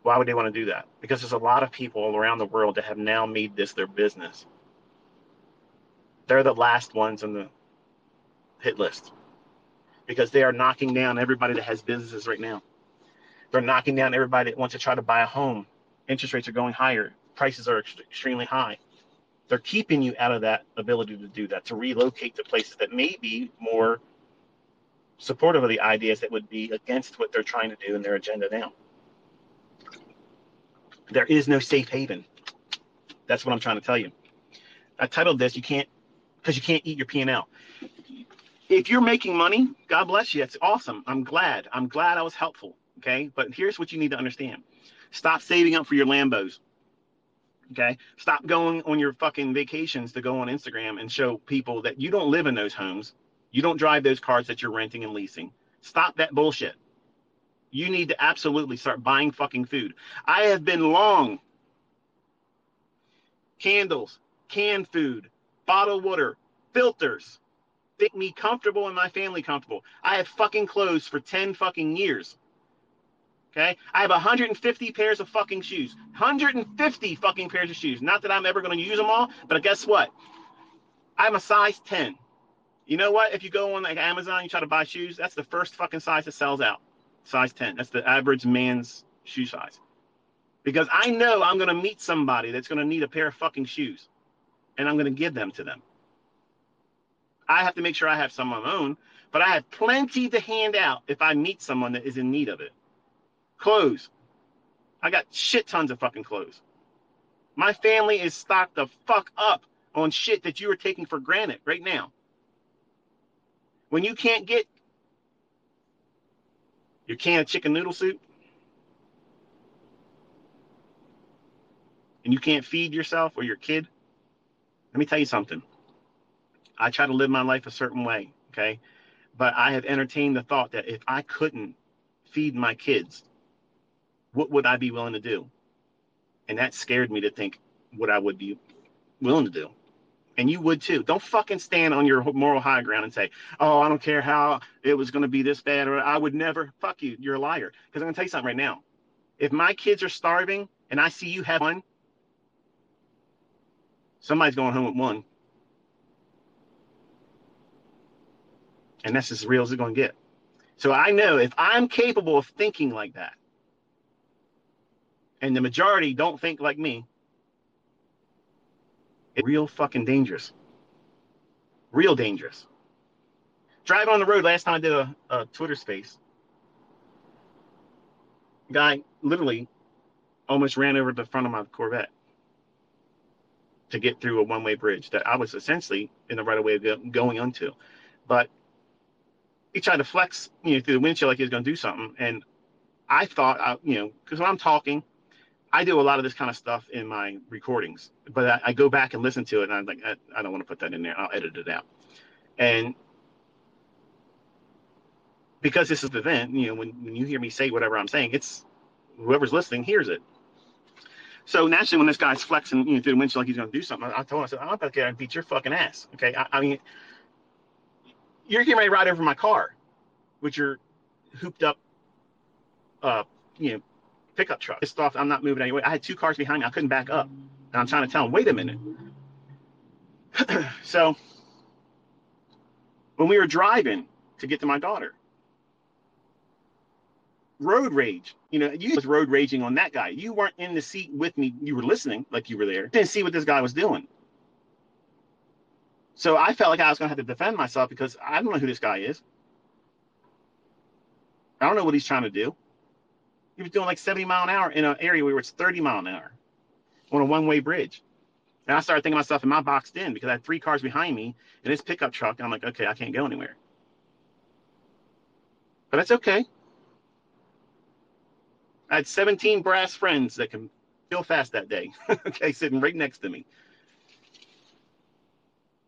Why would they want to do that? Because there's a lot of people around the world that have now made this their business. They're the last ones on the hit list because they are knocking down everybody that has businesses right now. They're knocking down everybody that wants to try to buy a home. Interest rates are going higher. Prices are ex- extremely high. They're keeping you out of that ability to do that, to relocate to places that may be more supportive of the ideas that would be against what they're trying to do in their agenda now. There is no safe haven. That's what I'm trying to tell you. I titled this, you can't, because you can't eat your P&L if you're making money, God bless you. It's awesome. I'm glad. I'm glad I was helpful. Okay. But here's what you need to understand Stop saving up for your Lambos. Okay. Stop going on your fucking vacations to go on Instagram and show people that you don't live in those homes. You don't drive those cars that you're renting and leasing. Stop that bullshit. You need to absolutely start buying fucking food. I have been long candles, canned food, bottled water, filters. Make me comfortable and my family comfortable. I have fucking clothes for 10 fucking years. Okay. I have 150 pairs of fucking shoes. 150 fucking pairs of shoes. Not that I'm ever going to use them all, but guess what? I'm a size 10. You know what? If you go on like Amazon, you try to buy shoes, that's the first fucking size that sells out. Size 10. That's the average man's shoe size. Because I know I'm going to meet somebody that's going to need a pair of fucking shoes and I'm going to give them to them. I have to make sure I have some of my own, but I have plenty to hand out if I meet someone that is in need of it. Clothes. I got shit tons of fucking clothes. My family is stocked the fuck up on shit that you are taking for granted right now. When you can't get your can of chicken noodle soup and you can't feed yourself or your kid, let me tell you something. I try to live my life a certain way, okay? But I have entertained the thought that if I couldn't feed my kids, what would I be willing to do? And that scared me to think what I would be willing to do. And you would too. Don't fucking stand on your moral high ground and say, oh, I don't care how it was going to be this bad, or I would never. Fuck you. You're a liar. Because I'm going to tell you something right now. If my kids are starving and I see you have one, somebody's going home with one. And that's as real as it's going to get. So I know if I'm capable of thinking like that, and the majority don't think like me, real fucking dangerous. Real dangerous. Driving on the road last time I did a, a Twitter space, guy literally almost ran over the front of my Corvette to get through a one-way bridge that I was essentially in the right of way of going onto. But he tried to flex, you know, through the windshield like he was going to do something, and I thought, I, you know, because when I'm talking, I do a lot of this kind of stuff in my recordings, but I, I go back and listen to it, and I'm like, I, I don't want to put that in there. I'll edit it out. And because this is the event, you know, when, when you hear me say whatever I'm saying, it's whoever's listening hears it. So naturally, when this guy's flexing, you know, through the windshield like he's going to do something, I told him, I said, I'm about to beat your fucking ass. Okay. I, I mean, you're getting ready to ride over my car with your hooped up, uh, you know, pickup truck. Pissed off, I'm not moving anyway. I had two cars behind me. I couldn't back up. And I'm trying to tell him, wait a minute. (clears throat) so when we were driving to get to my daughter, road rage. You know, you was road raging on that guy. You weren't in the seat with me. You were listening like you were there. Didn't see what this guy was doing. So I felt like I was going to have to defend myself because I don't know who this guy is. I don't know what he's trying to do. He was doing like 70 mile an hour in an area where it's 30 mile an hour on a one way bridge. And I started thinking myself, am I boxed in? Because I had three cars behind me and this pickup truck. And I'm like, okay, I can't go anywhere. But that's okay. I had 17 brass friends that can feel fast that day. (laughs) okay, sitting right next to me.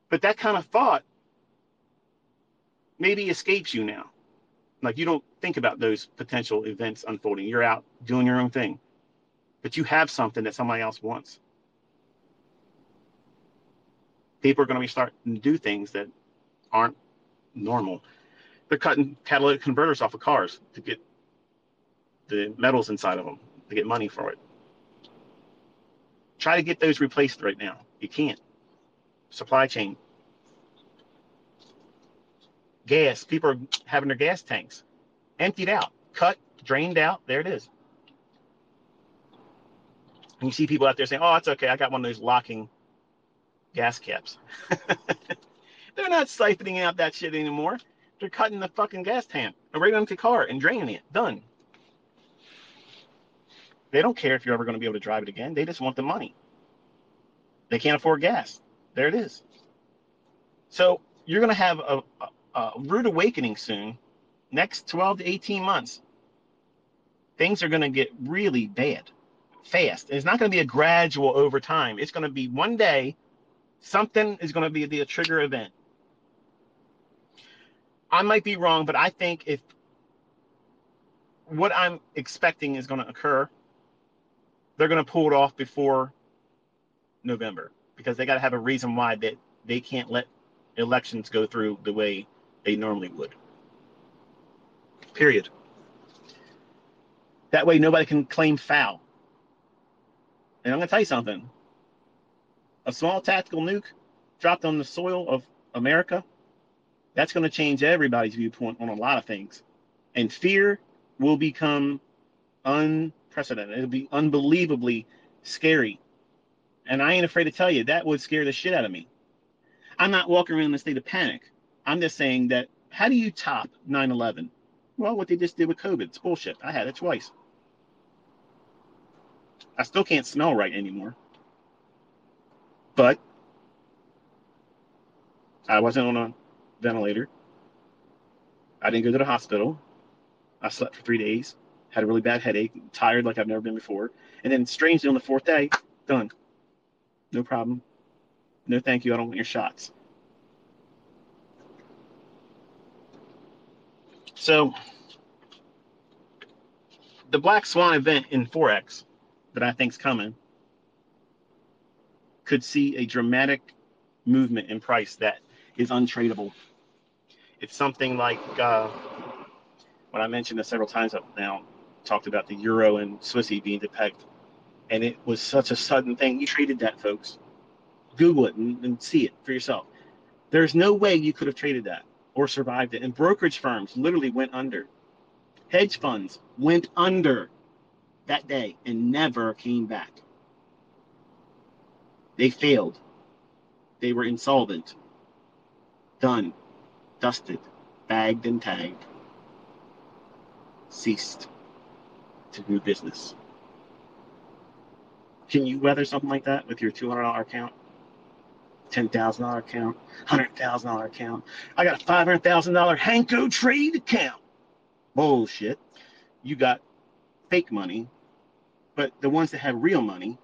But that kind of thought maybe escapes you now. Like you don't think about those potential events unfolding. You're out doing your own thing, but you have something that somebody else wants. People are going to be starting to do things that aren't normal. They're cutting catalytic converters off of cars to get the metals inside of them to get money for it. Try to get those replaced right now. You can't. Supply chain gas. People are having their gas tanks emptied out, cut, drained out. There it is. And you see people out there saying, "Oh, it's okay. I got one of those locking gas caps." (laughs) They're not siphoning out that shit anymore. They're cutting the fucking gas tank right onto the car and draining it. Done. They don't care if you're ever going to be able to drive it again. They just want the money. They can't afford gas. There it is. So you're going to have a, uh, rude awakening soon. Next 12 to 18 months, things are going to get really bad. fast. And It's not going to be a gradual over time. It's going to be one day, something is going to be the trigger event. I might be wrong, but I think if what I'm expecting is going to occur, they're going to pull it off before November because they got to have a reason why that they can't let elections go through the way they normally would. Period. That way, nobody can claim foul. And I'm going to tell you something a small tactical nuke dropped on the soil of America, that's going to change everybody's viewpoint on a lot of things. And fear will become unprecedented. It'll be unbelievably scary. And I ain't afraid to tell you that would scare the shit out of me. I'm not walking around in a state of panic. I'm just saying that how do you top 9 11? Well, what they just did with COVID, it's bullshit. I had it twice. I still can't smell right anymore. But I wasn't on a ventilator. I didn't go to the hospital. I slept for three days, had a really bad headache, tired like I've never been before. And then, strangely, on the fourth day, done. No problem. No, thank you. I don't want your shots. So, the Black Swan event in Forex that I think is coming could see a dramatic movement in price that is untradeable. It's something like uh, what I mentioned this several times up now, talked about the euro and Swissy being depegged. And it was such a sudden thing. You traded that, folks. Google it and, and see it for yourself. There's no way you could have traded that or survived it. And brokerage firms literally went under. Hedge funds went under that day and never came back. They failed. They were insolvent. Done. Dusted. Bagged and tagged. Ceased to do business. Can you weather something like that with your $200 account? $10,000 account, $100,000 account. I got a $500,000 Hanko trade account. Bullshit. You got fake money but the ones that have real money,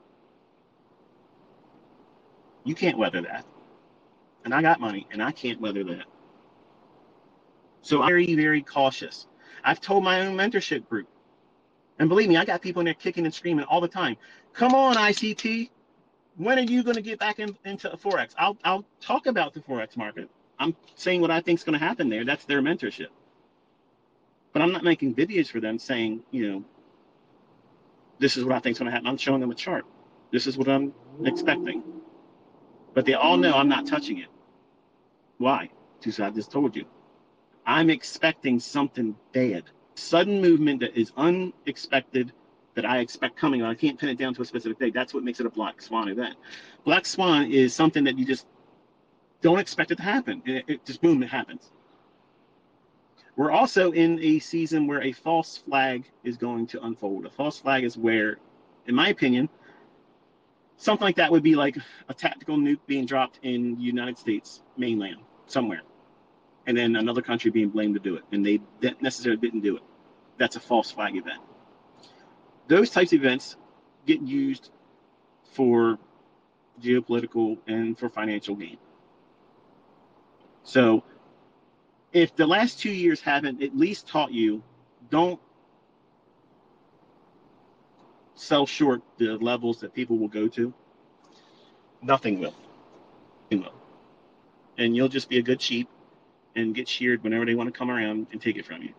you can't weather that. And I got money and I can't weather that. So I'm very, very cautious. I've told my own mentorship group, and believe me, I got people in there kicking and screaming all the time. Come on, ICT. When are you going to get back in, into Forex? I'll, I'll talk about the Forex market. I'm saying what I think is going to happen there. That's their mentorship. But I'm not making videos for them saying, you know, this is what I think is going to happen. I'm showing them a chart. This is what I'm expecting. But they all know I'm not touching it. Why? Because I just told you. I'm expecting something bad. Sudden movement that is unexpected that I expect coming. I can't pin it down to a specific date. That's what makes it a black swan event. Black swan is something that you just don't expect it to happen. It, it just boom, it happens. We're also in a season where a false flag is going to unfold. A false flag is where, in my opinion, something like that would be like a tactical nuke being dropped in the United States mainland somewhere, and then another country being blamed to do it, and they necessarily didn't do it. That's a false flag event. Those types of events get used for geopolitical and for financial gain. So if the last two years haven't at least taught you, don't sell short the levels that people will go to, nothing will. Nothing will. And you'll just be a good sheep and get sheared whenever they want to come around and take it from you.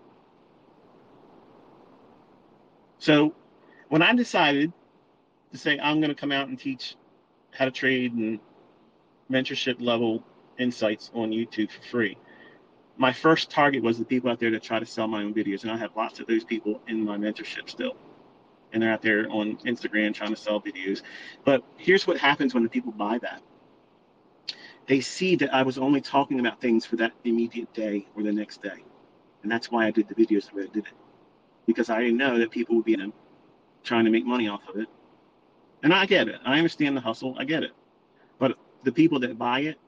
So when I decided to say I'm going to come out and teach how to trade and mentorship level insights on YouTube for free, my first target was the people out there that try to sell my own videos, and I have lots of those people in my mentorship still. And they're out there on Instagram trying to sell videos. But here's what happens when the people buy that. They see that I was only talking about things for that immediate day or the next day. And that's why I did the videos the way I did it. Because I know that people would be in trying to make money off of it. And I get it. I understand the hustle. I get it. But the people that buy it,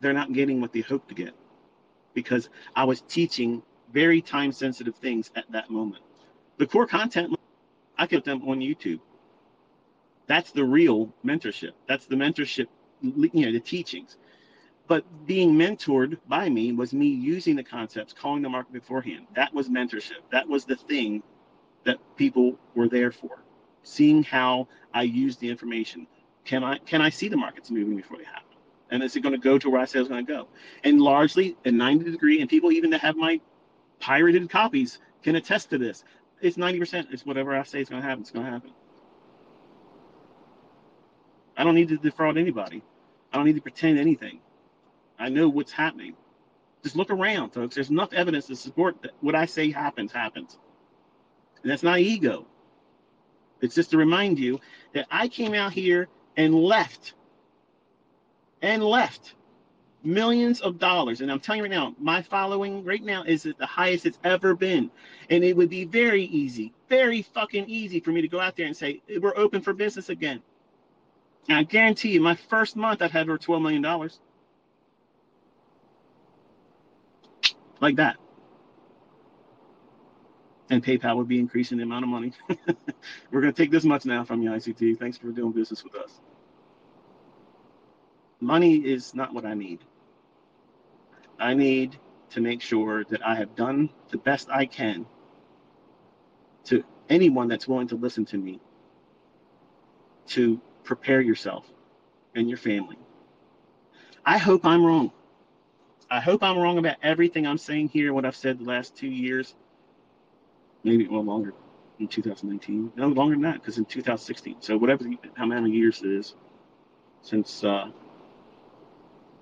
they're not getting what they hope to get because I was teaching very time sensitive things at that moment. The core content, I get them on YouTube. That's the real mentorship. That's the mentorship, you know, the teachings. But being mentored by me was me using the concepts, calling the market beforehand. That was mentorship. That was the thing that people were there for. Seeing how I use the information. Can I can I see the markets moving before they happen? And is it going to go to where I say it's going to go? And largely, a 90 degree, and people even that have my pirated copies can attest to this. It's 90%. It's whatever I say is going to happen. It's going to happen. I don't need to defraud anybody. I don't need to pretend anything. I know what's happening. Just look around, folks. There's enough evidence to support that what I say happens, happens. That's not ego. It's just to remind you that I came out here and left and left millions of dollars. And I'm telling you right now, my following right now is at the highest it's ever been. And it would be very easy, very fucking easy for me to go out there and say, we're open for business again. And I guarantee you, my first month, I'd have over $12 million. Like that. And PayPal would be increasing the amount of money. (laughs) we're going to take this much now from you, ICT. Thanks for doing business with us. Money is not what I need. I need to make sure that I have done the best I can to anyone that's willing to listen to me to prepare yourself and your family. I hope I'm wrong. I hope I'm wrong about everything I'm saying here, what I've said the last two years, maybe well longer in 2019. No, longer than that, because in 2016. So whatever, how many years it is since uh,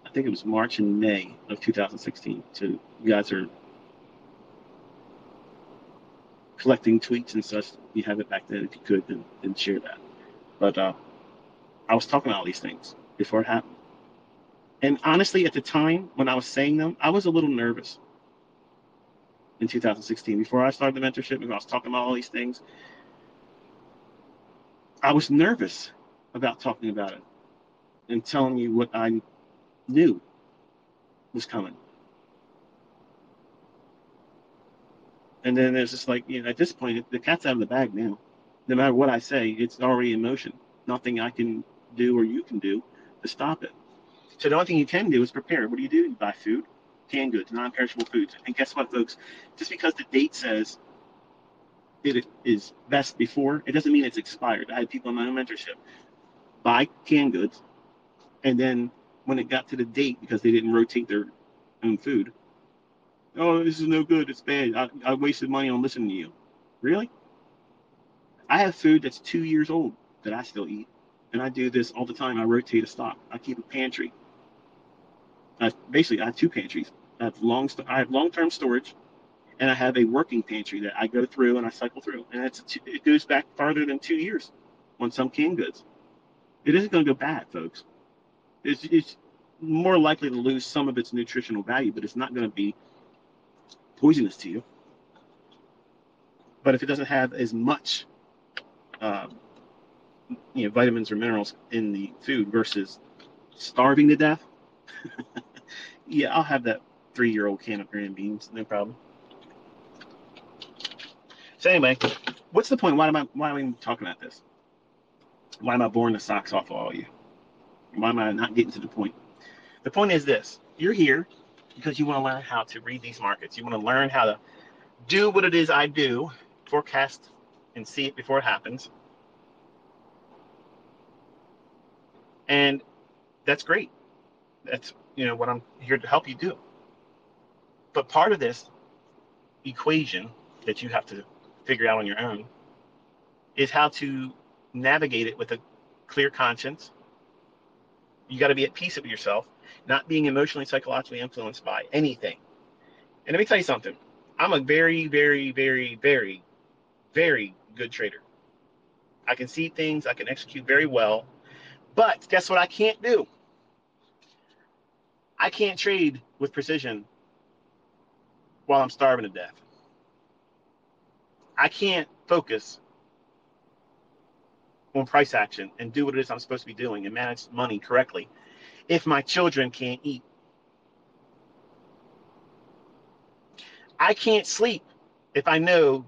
I think it was March and May of 2016. So you guys are collecting tweets and such. You have it back then if you could, then, then share that. But uh, I was talking about all these things before it happened. And honestly, at the time when I was saying them, I was a little nervous in 2016. Before I started the mentorship, and I was talking about all these things, I was nervous about talking about it and telling you what I knew was coming. And then there's just like, you know, at this point, the cat's out of the bag now. No matter what I say, it's already in motion. Nothing I can do or you can do to stop it. So the only thing you can do is prepare. What do you do? You buy food, canned goods, non-perishable foods. And guess what, folks? Just because the date says it is best before, it doesn't mean it's expired. I had people in my own mentorship buy canned goods, and then when it got to the date, because they didn't rotate their own food, oh, this is no good. It's bad. I, I wasted money on listening to you. Really? I have food that's two years old that I still eat and I do this all the time. I rotate a stock. I keep a pantry. I basically I have two pantries. I have long I have long term storage, and I have a working pantry that I go through and I cycle through, and it's it goes back farther than two years on some canned goods. It isn't going to go bad, folks. It's it's more likely to lose some of its nutritional value, but it's not going to be poisonous to you. But if it doesn't have as much um, you know vitamins or minerals in the food versus starving to death. (laughs) yeah, I'll have that three-year-old can of green beans, no problem. So anyway, what's the point? Why am I why am I talking about this? Why am I boring the socks off of all of you? Why am I not getting to the point? The point is this: you're here because you want to learn how to read these markets. You want to learn how to do what it is I do, forecast and see it before it happens. And that's great. That's you know what I'm here to help you do. But part of this equation that you have to figure out on your own is how to navigate it with a clear conscience. You got to be at peace with yourself, not being emotionally, psychologically influenced by anything. And let me tell you something. I'm a very, very, very, very, very good trader. I can see things, I can execute very well. But guess what I can't do? I can't trade with precision while I'm starving to death. I can't focus on price action and do what it is I'm supposed to be doing and manage money correctly if my children can't eat. I can't sleep if I know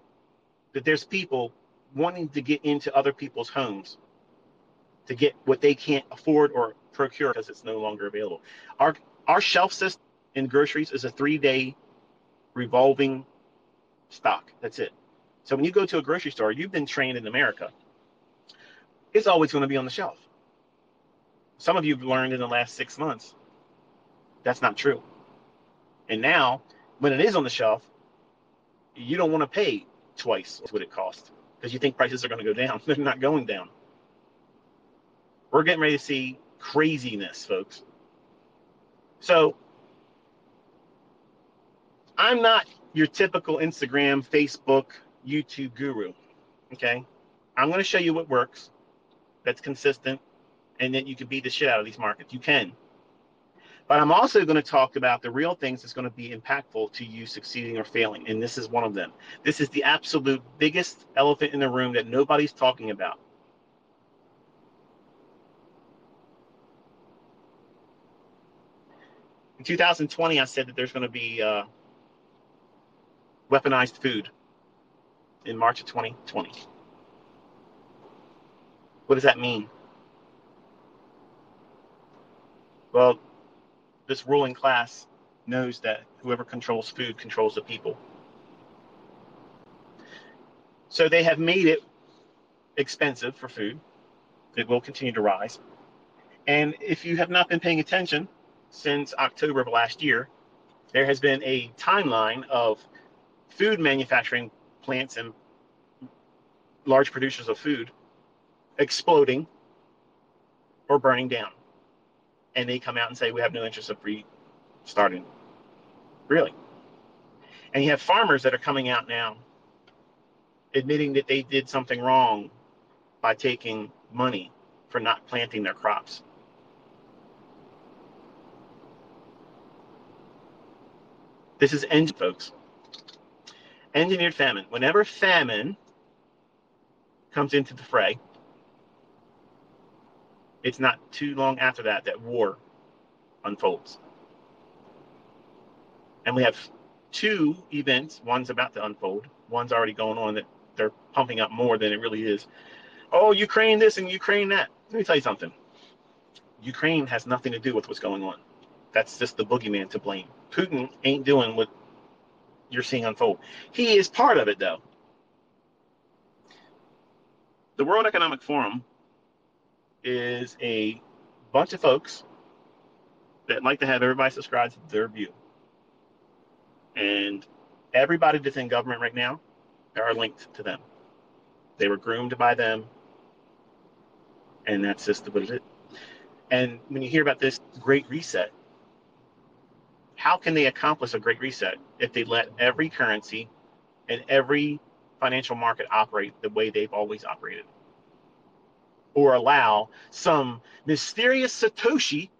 that there's people wanting to get into other people's homes to get what they can't afford or procure because it's no longer available. Our our shelf system in groceries is a three day revolving stock. That's it. So when you go to a grocery store, you've been trained in America. It's always going to be on the shelf. Some of you have learned in the last six months that's not true. And now, when it is on the shelf, you don't want to pay twice what it costs because you think prices are going to go down. (laughs) They're not going down. We're getting ready to see craziness, folks. So I'm not your typical Instagram, Facebook, YouTube guru. Okay. I'm going to show you what works that's consistent and that you can beat the shit out of these markets. You can. But I'm also going to talk about the real things that's going to be impactful to you succeeding or failing. And this is one of them. This is the absolute biggest elephant in the room that nobody's talking about. In 2020, I said that there's going to be uh, weaponized food in March of 2020. What does that mean? Well, this ruling class knows that whoever controls food controls the people. So they have made it expensive for food. It will continue to rise. And if you have not been paying attention since October of last year, there has been a timeline of food manufacturing plants and large producers of food exploding or burning down. And they come out and say, we have no interest of restarting. Really. And you have farmers that are coming out now admitting that they did something wrong by taking money for not planting their crops. This is end, folks. Engineered famine. Whenever famine comes into the fray, it's not too long after that that war unfolds. And we have two events. One's about to unfold. One's already going on that they're pumping up more than it really is. Oh, Ukraine this and Ukraine that. Let me tell you something. Ukraine has nothing to do with what's going on. That's just the boogeyman to blame. Putin ain't doing what you're seeing unfold. He is part of it, though. The World Economic Forum is a bunch of folks that like to have everybody subscribe to their view. And everybody that's in government right now are linked to them. They were groomed by them. And that's just what it is. And when you hear about this great reset, how can they accomplish a great reset if they let every currency and every financial market operate the way they've always operated? Or allow some mysterious Satoshi.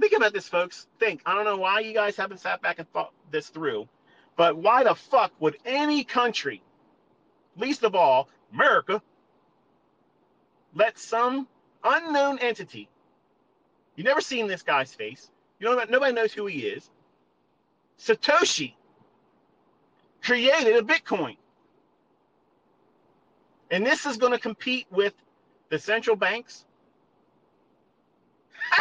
Think about this, folks. Think. I don't know why you guys haven't sat back and thought this through, but why the fuck would any country, least of all America, let some unknown entity, you never seen this guy's face, you know, nobody knows who he is. Satoshi created a Bitcoin. And this is going to compete with the central banks. (laughs)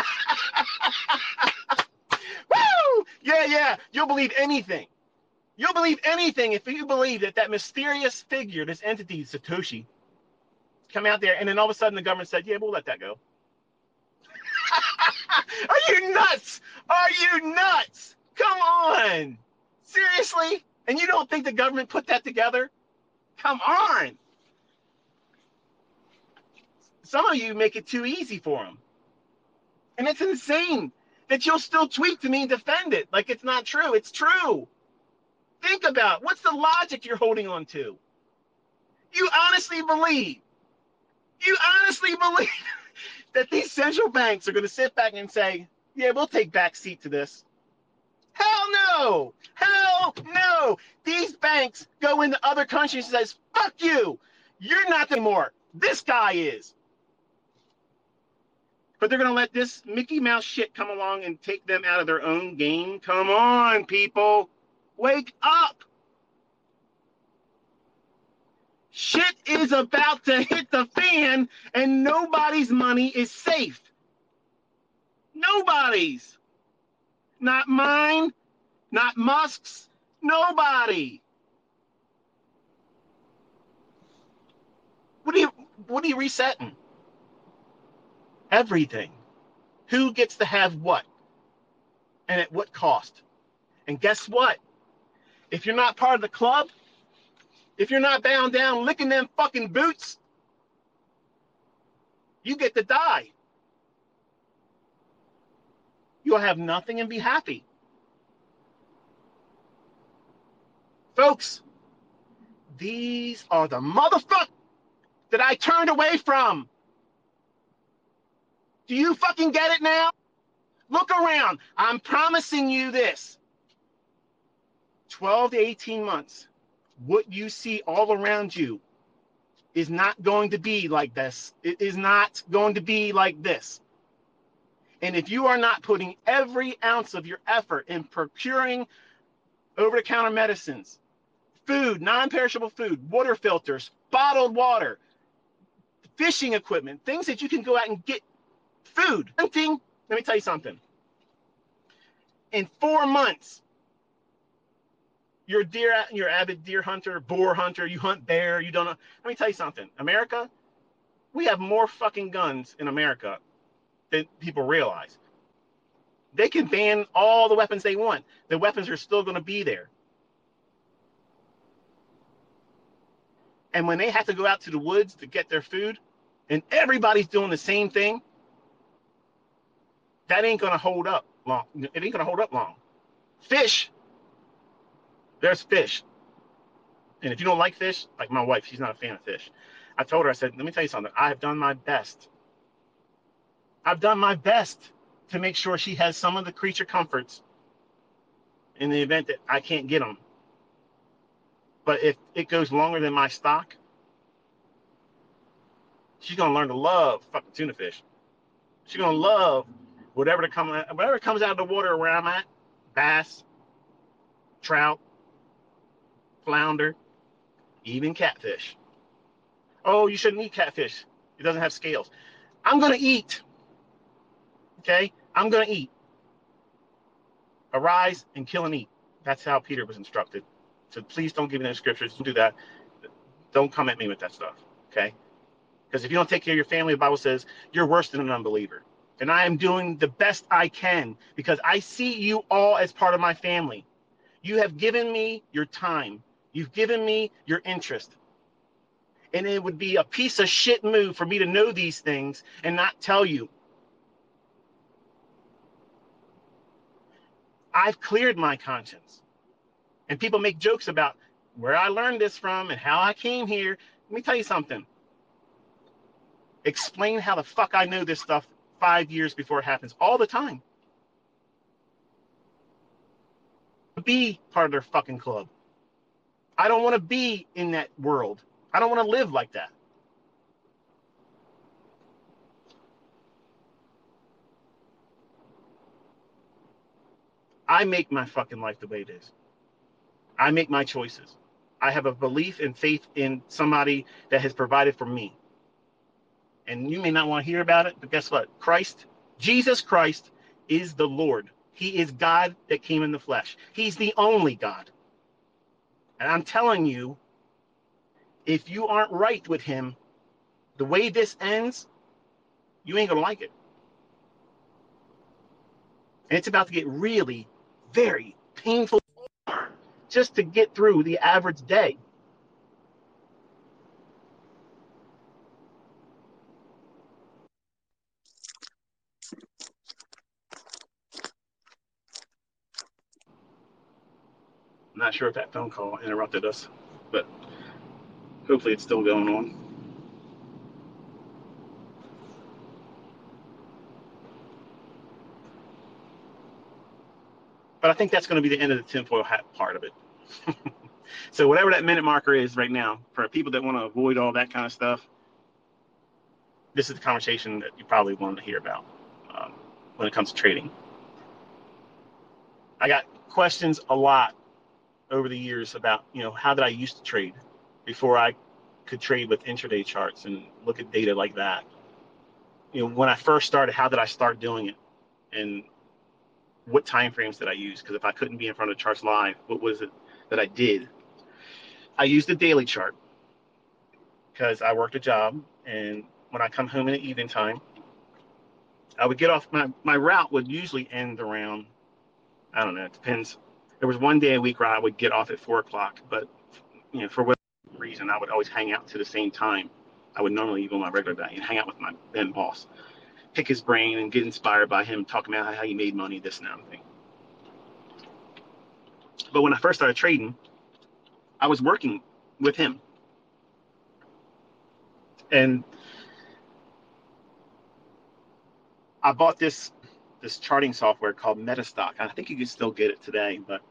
Woo! Yeah, yeah. You'll believe anything. You'll believe anything if you believe that that mysterious figure, this entity, Satoshi, come out there and then all of a sudden the government said, yeah, we'll let that go. (laughs) Are you nuts? Are you nuts? Come on. Seriously? And you don't think the government put that together? Come on. Some of you make it too easy for them. And it's insane that you'll still tweet to me and defend it like it's not true. It's true. Think about what's the logic you're holding on to? You honestly believe, you honestly believe (laughs) that these central banks are going to sit back and say, yeah, we'll take back seat to this. Hell no! Hell no! These banks go into other countries and says, fuck you! You're not the more. This guy is. But they're going to let this Mickey Mouse shit come along and take them out of their own game. Come on, people. Wake up. Shit is about to hit the fan, and nobody's money is safe. Nobody's. Not mine, not Musk's, nobody. What are you what are you resetting? Everything. Who gets to have what? And at what cost? And guess what? If you're not part of the club, if you're not bound down licking them fucking boots, you get to die. You'll have nothing and be happy. Folks, these are the motherfuckers that I turned away from. Do you fucking get it now? Look around. I'm promising you this 12 to 18 months, what you see all around you is not going to be like this. It is not going to be like this. And if you are not putting every ounce of your effort in procuring over the counter medicines, food, non perishable food, water filters, bottled water, fishing equipment, things that you can go out and get food, hunting, let me tell you something. In four months, you're a deer, you're an avid deer hunter, boar hunter, you hunt bear, you don't know. Let me tell you something. America, we have more fucking guns in America than people realize. They can ban all the weapons they want. The weapons are still going to be there. And when they have to go out to the woods to get their food, and everybody's doing the same thing, that ain't going to hold up long. It ain't going to hold up long. Fish, there's fish. And if you don't like fish, like my wife, she's not a fan of fish. I told her, I said, let me tell you something. I have done my best I've done my best to make sure she has some of the creature comforts in the event that I can't get them. But if it goes longer than my stock, she's gonna learn to love fucking tuna fish. She's gonna love whatever to come whatever comes out of the water where I'm at, bass, trout, flounder, even catfish. Oh, you shouldn't eat catfish. It doesn't have scales. I'm gonna eat Okay? I'm going to eat. Arise and kill and eat. That's how Peter was instructed. So please don't give me those scriptures. Don't do that. Don't come at me with that stuff. Okay? Because if you don't take care of your family, the Bible says you're worse than an unbeliever. And I am doing the best I can because I see you all as part of my family. You have given me your time. You've given me your interest. And it would be a piece of shit move for me to know these things and not tell you. I've cleared my conscience. And people make jokes about where I learned this from and how I came here. Let me tell you something. Explain how the fuck I know this stuff five years before it happens all the time. Be part of their fucking club. I don't want to be in that world. I don't want to live like that. I make my fucking life the way it is. I make my choices. I have a belief and faith in somebody that has provided for me. And you may not want to hear about it, but guess what? Christ, Jesus Christ, is the Lord. He is God that came in the flesh. He's the only God. And I'm telling you, if you aren't right with Him, the way this ends, you ain't to like it. And it's about to get really, very painful just to get through the average day. I'm not sure if that phone call interrupted us, but hopefully it's still going on. But I think that's going to be the end of the tinfoil hat part of it. (laughs) so whatever that minute marker is right now, for people that want to avoid all that kind of stuff, this is the conversation that you probably wanted to hear about um, when it comes to trading. I got questions a lot over the years about, you know, how did I used to trade before I could trade with intraday charts and look at data like that. You know, when I first started, how did I start doing it? And what time frames did I use? Because if I couldn't be in front of charts live, what was it that I did? I used the daily chart because I worked a job and when I come home in the evening time, I would get off my, my route would usually end around I don't know, it depends. There was one day a week where I would get off at four o'clock, but you know, for whatever reason I would always hang out to the same time. I would normally leave on my regular day and hang out with my then boss, pick his brain and get inspired by him talking about how he made money, this and that thing. But when I first started trading, I was working with him. And I bought this this charting software called Metastock. I think you can still get it today, but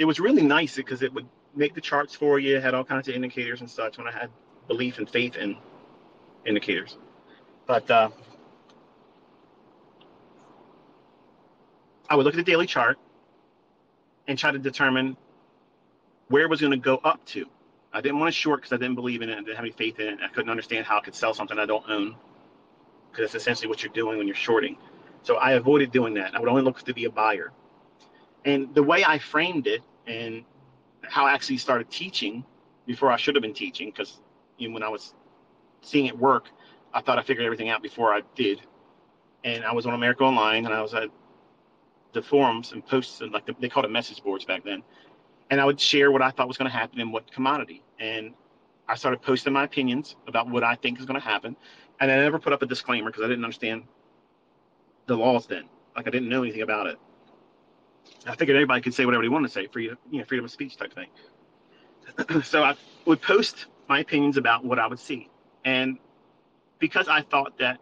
it was really nice because it would make the charts for you, had all kinds of indicators and such when I had belief and faith in indicators. But uh, I would look at the daily chart and try to determine where it was going to go up to. I didn't want to short because I didn't believe in it. I didn't have any faith in it. I couldn't understand how I could sell something I don't own because that's essentially what you're doing when you're shorting. So I avoided doing that. I would only look to be a buyer. And the way I framed it and how I actually started teaching before I should have been teaching, because you know, when I was seeing it work, I thought I figured everything out before I did. And I was on America Online and I was at the forums and posts and like the, they called it message boards back then. And I would share what I thought was going to happen in what commodity. And I started posting my opinions about what I think is going to happen. And I never put up a disclaimer because I didn't understand the laws then. Like I didn't know anything about it. I figured everybody could say whatever they wanted to say, free, you know, freedom of speech type thing. (clears throat) so I would post my opinions about what I would see, and because I thought that,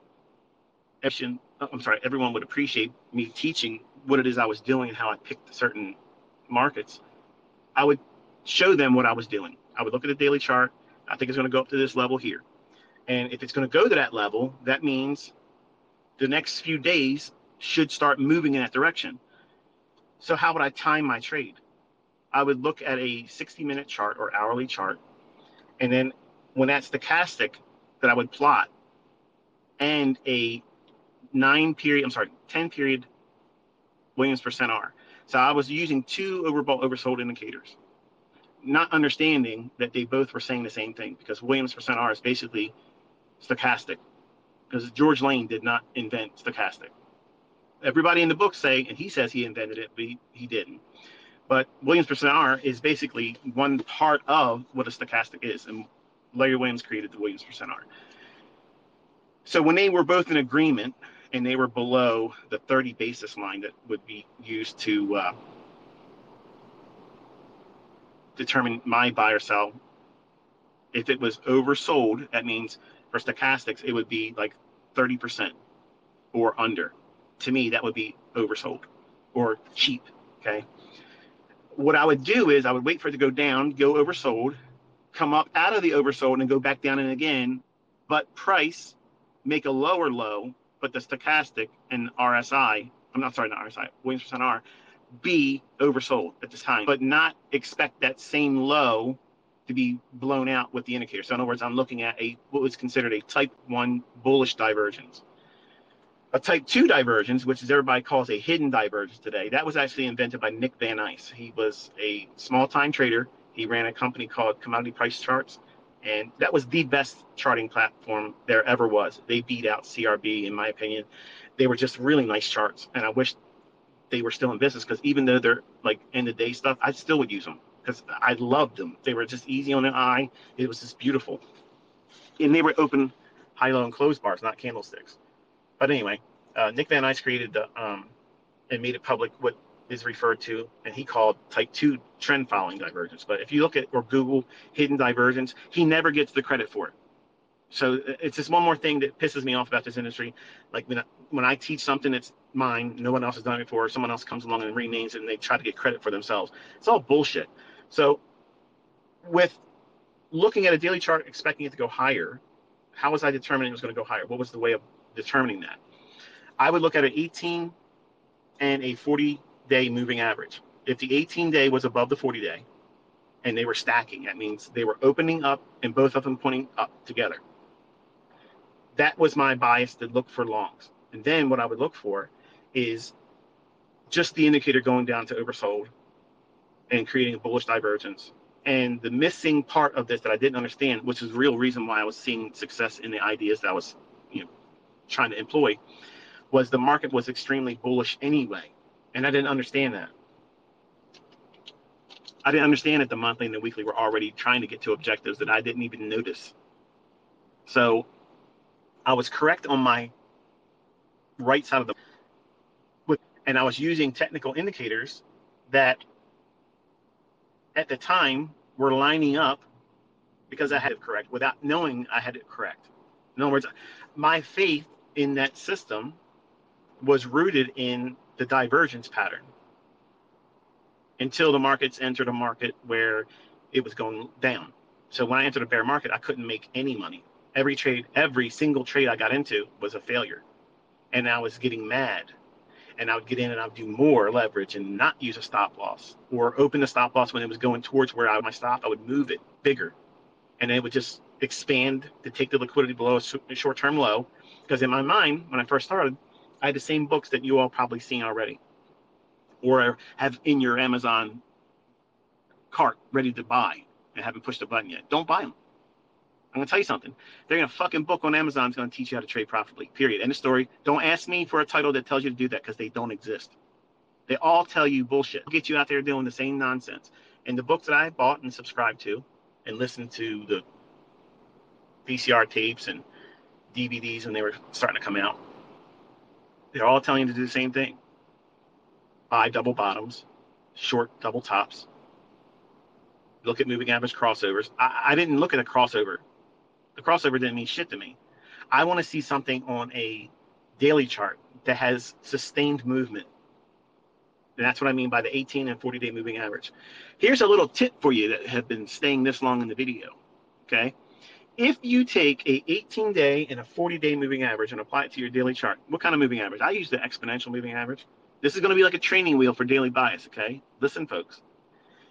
uh, I'm sorry, everyone would appreciate me teaching what it is I was doing and how I picked certain markets. I would show them what I was doing. I would look at the daily chart. I think it's going to go up to this level here. And if it's going to go to that level, that means the next few days should start moving in that direction. So how would I time my trade? I would look at a 60 minute chart or hourly chart. And then when that stochastic that I would plot and a nine period, I'm sorry, 10 period Williams percent R. So I was using two overbought, oversold indicators, not understanding that they both were saying the same thing because Williams percent R is basically stochastic because George Lane did not invent stochastic. Everybody in the book say, and he says he invented it, but he, he didn't. But Williams percent R is basically one part of what a stochastic is, and Larry Williams created the Williams percent R. So when they were both in agreement and they were below the 30 basis line that would be used to uh, determine my buy or sell, if it was oversold, that means for stochastics, it would be like 30% or under. To me, that would be oversold or cheap. Okay. What I would do is I would wait for it to go down, go oversold, come up out of the oversold and go back down and again, but price make a lower low, but the stochastic and RSI, I'm not sorry, not RSI, Williams percent R, be oversold at this time, but not expect that same low to be blown out with the indicator. So in other words, I'm looking at a what was considered a type one bullish divergence. A type two divergence, which is everybody calls a hidden divergence today, that was actually invented by Nick Van Nice. He was a small time trader. He ran a company called Commodity Price Charts, and that was the best charting platform there ever was. They beat out CRB, in my opinion. They were just really nice charts, and I wish they were still in business because even though they're like end of day stuff, I still would use them because I loved them. They were just easy on the eye. It was just beautiful. And they were open high, low, and close bars, not candlesticks. But anyway, uh, Nick Van Nice created the um, and made it public what is referred to, and he called type two trend following divergence. But if you look at or Google hidden divergence, he never gets the credit for it. So uh, it's just one more thing that pisses me off about this industry. Like when I, when I teach something that's mine, no one else has done it before, someone else comes along and renames it and they try to get credit for themselves. It's all bullshit. So with looking at a daily chart, expecting it to go higher, how was I determining it was going to go higher? What was the way of determining that? I would look at an 18 and a 40 day moving average. If the 18 day was above the 40 day, and they were stacking. That means they were opening up and both of them pointing up together. That was my bias to look for longs. And then what I would look for is just the indicator going down to oversold and creating a bullish divergence. And the missing part of this that I didn't understand, which is the real reason why I was seeing success in the ideas that I was, trying to employ, was the market was extremely bullish anyway. And I didn't understand that. I didn't understand that the monthly and the weekly were already trying to get to objectives that I didn't even notice. So I was correct on my right side of the and I was using technical indicators that at the time were lining up because I had it correct without knowing I had it correct. In other words, my faith in that system was rooted in the divergence pattern until the markets entered a market where it was going down. So when I entered a bear market, I couldn't make any money. Every trade, every single trade I got into was a failure. And I was getting mad. And I would get in and I would do more leverage and not use a stop loss or open the stop loss when it was going towards where I my stop. I would move it bigger and it would just expand to take the liquidity below a short term low. Because in my mind, when I first started, I had the same books that you all probably seen already or have in your Amazon cart ready to buy and haven't pushed the button yet. Don't buy them. I'm gonna tell you something. They're gonna fucking book on Amazon is gonna teach you how to trade profitably. Period. End of story. Don't ask me for a title that tells you to do that because they don't exist. They all tell you bullshit. Get you out there doing the same nonsense. And the books that I bought and subscribed to and listened to the VCR tapes and DVDs when they were starting to come out, they're all telling you to do the same thing. Buy double bottoms, short double tops. Look at moving average crossovers. I, I didn't look at a crossover the crossover didn't mean shit to me. I want to see something on a daily chart that has sustained movement. And that's what I mean by the 18 and 40 day moving average. Here's a little tip for you that have been staying this long in the video. Okay. If you take a 18 day and a 40 day moving average and apply it to your daily chart, what kind of moving average? I use the exponential moving average. This is going to be like a training wheel for daily bias. Okay. Listen, folks.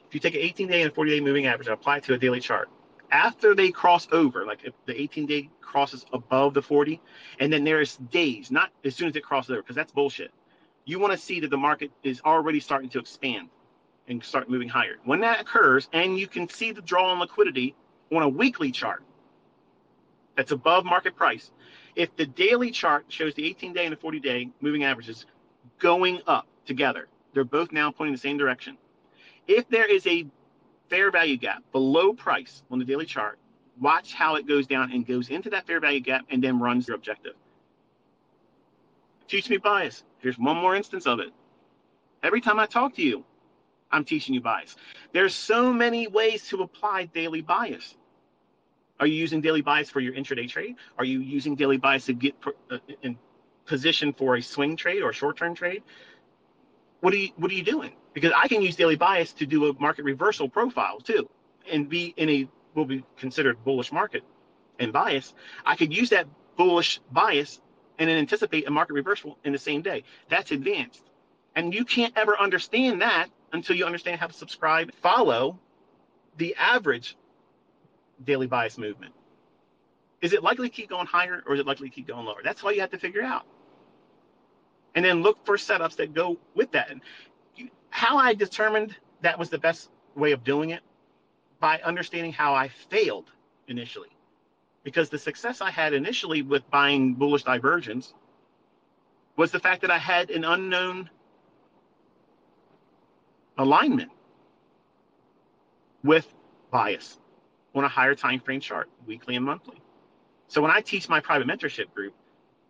If you take an 18 day and 40 day moving average and apply it to a daily chart, after they cross over, like if the 18 day crosses above the 40, and then there's days, not as soon as it crosses over, because that's bullshit. You want to see that the market is already starting to expand and start moving higher. When that occurs, and you can see the draw on liquidity on a weekly chart that's above market price, if the daily chart shows the 18 day and the 40 day moving averages going up together, they're both now pointing the same direction. If there is a fair value gap below price on the daily chart, watch how it goes down and goes into that fair value gap and then runs your objective. Teach me bias. Here's one more instance of it. Every time I talk to you, I'm teaching you bias. There's so many ways to apply daily bias. Are you using daily bias for your intraday trade? Are you using daily bias to get uh, in position for a swing trade or short-term trade? What are you What are you doing? because I can use daily bias to do a market reversal profile too, and be in a will be considered bullish market and bias. I could use that bullish bias and then anticipate a market reversal in the same day. That's advanced, and you can't ever understand that until you understand how to subscribe, follow the average daily bias movement. Is it likely to keep going higher or is it likely to keep going lower? That's all you have to figure out. And then look for setups that go with that. And how I determined that was the best way of doing it by understanding how I failed initially. Because the success I had initially with buying bullish divergence was the fact that I had an unknown alignment with bias on a higher time frame chart, weekly and monthly. So when I teach my private mentorship group,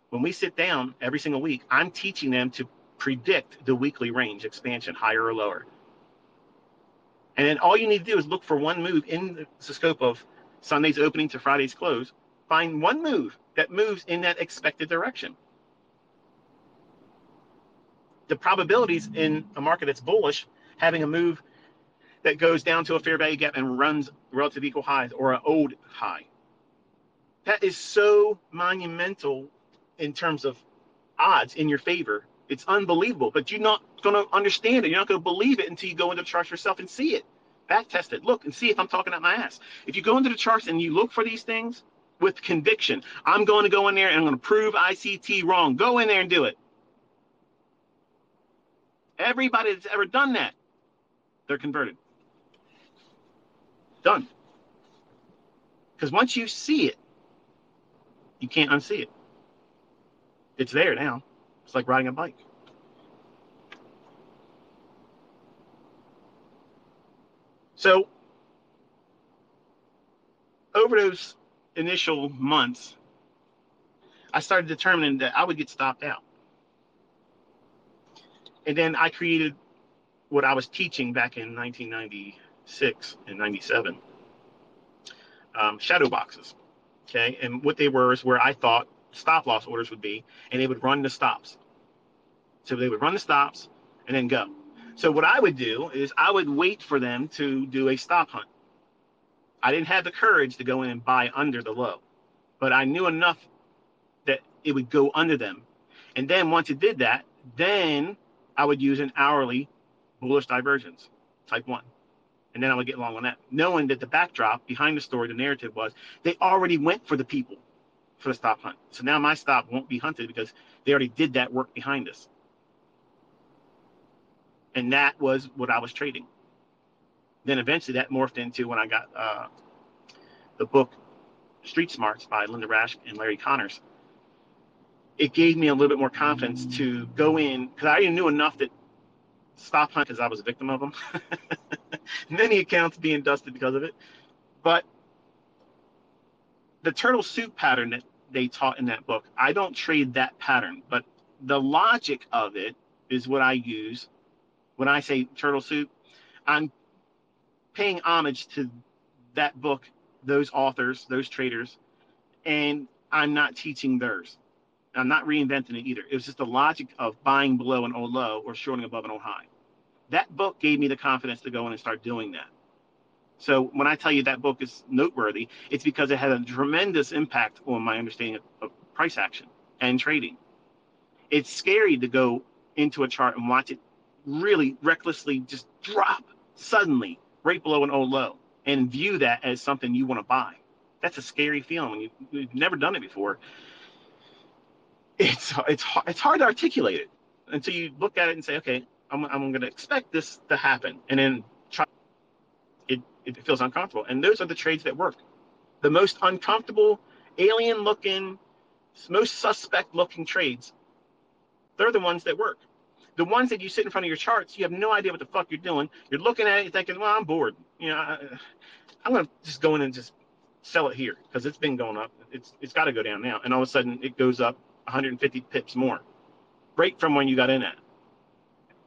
when we sit down every single week, I'm teaching them to predict the weekly range expansion, higher or lower. And then all you need to do is look for one move in the scope of Sunday's opening to Friday's close. Find one move that moves in that expected direction. The probabilities in a market that's bullish having a move that goes down to a fair value gap and runs relative equal highs or an old high. That is so monumental in terms of odds in your favor it's unbelievable, but you're not going to understand it. You're not going to believe it until you go into the charts yourself and see it. Back test it. Look and see if I'm talking out my ass. If you go into the charts and you look for these things with conviction, I'm going to go in there and I'm going to prove ICT wrong. Go in there and do it. Everybody that's ever done that, they're converted. Done. Because once you see it, you can't unsee it. It's there now. It's like riding a bike. So, over those initial months, I started determining that I would get stopped out. And then I created what I was teaching back in 1996 and 97 um, shadow boxes. Okay. And what they were is where I thought stop loss orders would be, and they would run the stops. So they would run the stops and then go. So what I would do is I would wait for them to do a stop hunt. I didn't have the courage to go in and buy under the low, but I knew enough that it would go under them. And then once it did that, then I would use an hourly bullish divergence, type one. And then I would get along on that, knowing that the backdrop behind the story, the narrative was they already went for the people for the stop hunt. So now my stop won't be hunted because they already did that work behind us. And that was what I was trading. Then eventually that morphed into when I got uh, the book Street Smarts by Linda Raschke and Larry Connors. It gave me a little bit more confidence to go in because I already knew enough that stop hunt because I was a victim of them. (laughs) Many accounts being dusted because of it. But the turtle soup pattern that they taught in that book, I don't trade that pattern, but the logic of it is what I use when I say turtle soup. I'm paying homage to that book, those authors, those traders, and I'm not teaching theirs. I'm not reinventing it either. It was just the logic of buying below an old low or shorting above an old high. That book gave me the confidence to go in and start doing that. So when I tell you that book is noteworthy, it's because it had a tremendous impact on my understanding of, price action and trading. It's scary to go into a chart and watch it really recklessly just drop suddenly right below an old low and view that as something you want to buy. That's a scary feeling when you, you've never done it before. It's it's it's hard to articulate it until you look at it and say, okay, I'm I'm going to expect this to happen, and then it feels uncomfortable. And those are the trades that work. The most uncomfortable, alien looking, most suspect looking trades, they're the ones that work. The ones that you sit in front of your charts, you have no idea what the fuck you're doing. You're looking at it, thinking, well, I'm bored. You know, I, I'm going to just go in and just sell it here because it's been going up. It's It's got to go down now. And all of a sudden, it goes up 150 pips more, right from when you got in at.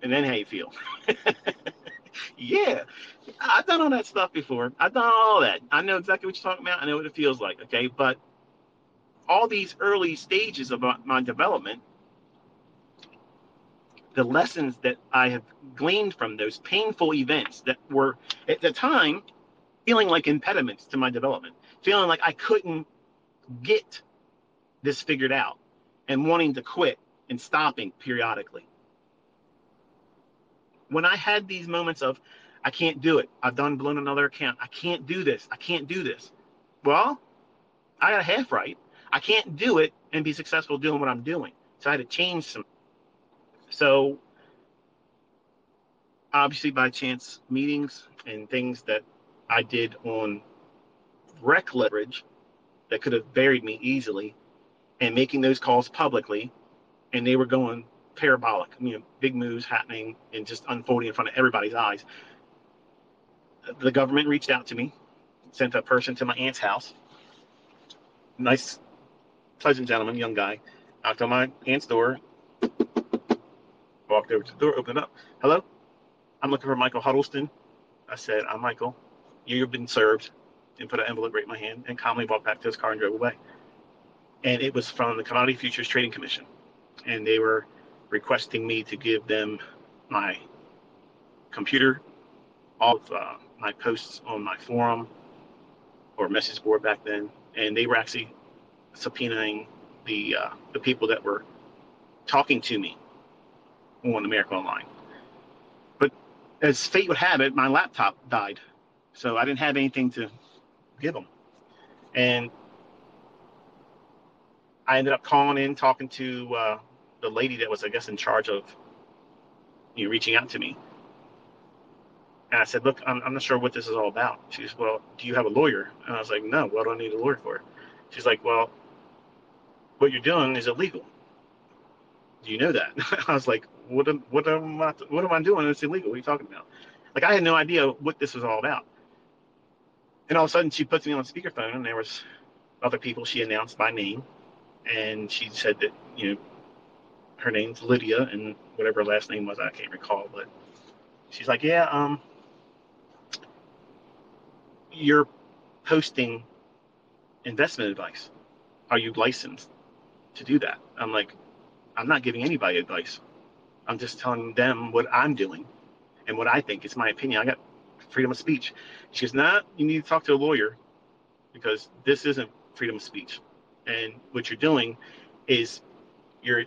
And then how you feel. (laughs) yeah, I've done all that stuff before. I've done all that. I know exactly what you're talking about. I know what it feels like. Okay, but all these early stages of my development, the lessons that I have gleaned from those painful events that were at the time feeling like impediments to my development, feeling like I couldn't get this figured out and wanting to quit and stopping periodically when I had these moments of, I can't do it. I've done blown another account. I can't do this. I can't do this. Well, I got a half right. I can't do it and be successful doing what I'm doing. So I had to change some. So obviously by chance meetings and things that I did on rec leverage that could have buried me easily and making those calls publicly and they were going parabolic, you know, big moves happening and just unfolding in front of everybody's eyes. The government reached out to me, sent a person to my aunt's house. Nice, pleasant gentleman, young guy. Knocked on my aunt's door, walked over to the door, opened it up. Hello, I'm looking for Michael Huddleston. I said, I'm Michael. You've been served. And put an envelope right in my hand and calmly walked back to his car and drove away. And it was from the Commodity Futures Trading Commission. And they were requesting me to give them my computer, all of uh, my posts on my forum or message board back then, and they were actually subpoenaing the uh, the people that were talking to me on America Online. But as fate would have it, my laptop died So I didn't have anything to give them. And I ended up calling in, talking to uh, the lady that was, I guess, in charge of you know, reaching out to me. And I said, Look, I'm, I'm not sure what this is all about. She's, Well, do you have a lawyer? And I was like, No, what do I need a lawyer for? She's like, Well, what you're doing is illegal. Do you know that? (laughs) I was like, What am, what am I, what am I doing? It's illegal. What are you talking about? Like, I had no idea what this was all about. And all of a sudden, she puts me on speakerphone, and there was other people she announced by name, and she said that you know her name's Lydia, and whatever her last name was, I can't recall, but she's like, yeah, um, you're posting investment advice. Are you licensed to do that? I'm like, I'm not giving anybody advice. I'm just telling them what I'm doing and what I think. It's my opinion. I got freedom of speech. She goes, nah, you need to talk to a lawyer because this isn't freedom of speech. And what you're doing is you're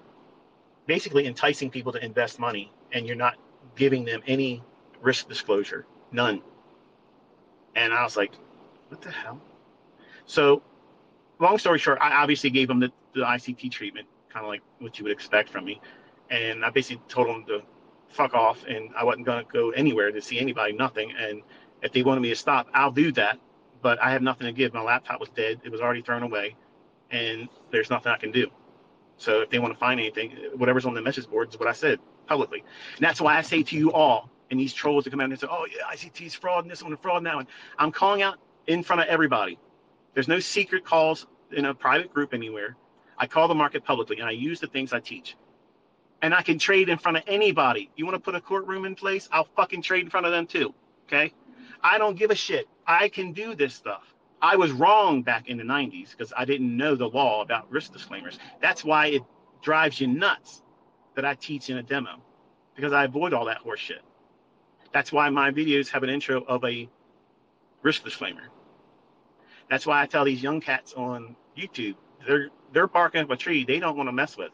basically enticing people to invest money and you're not giving them any risk disclosure, none. And I was like, what the hell? So, long story short, I obviously gave them the, the ICT treatment, kind of like what you would expect from me. And I basically told them to fuck off and I wasn't going to go anywhere to see anybody, nothing. And if they wanted me to stop, I'll do that. But I have nothing to give. My laptop was dead, it was already thrown away, and there's nothing I can do. So if they want to find anything, whatever's on the message board is what I said publicly. And that's why I say to you all, and these trolls that come out and say, oh, yeah, ICT's fraud and this one and fraud now. and. I'm calling out in front of everybody. There's no secret calls in a private group anywhere. I call the market publicly and I use the things I teach. And I can trade in front of anybody. You want to put a courtroom in place? I'll fucking trade in front of them too. Okay. I don't give a shit. I can do this stuff. I was wrong back in the 90s because I didn't know the law about risk disclaimers. That's why it drives you nuts that I teach in a demo because I avoid all that horseshit. That's why my videos have an intro of a risk disclaimer. That's why I tell these young cats on YouTube, they're they're barking up a tree they don't want to mess with.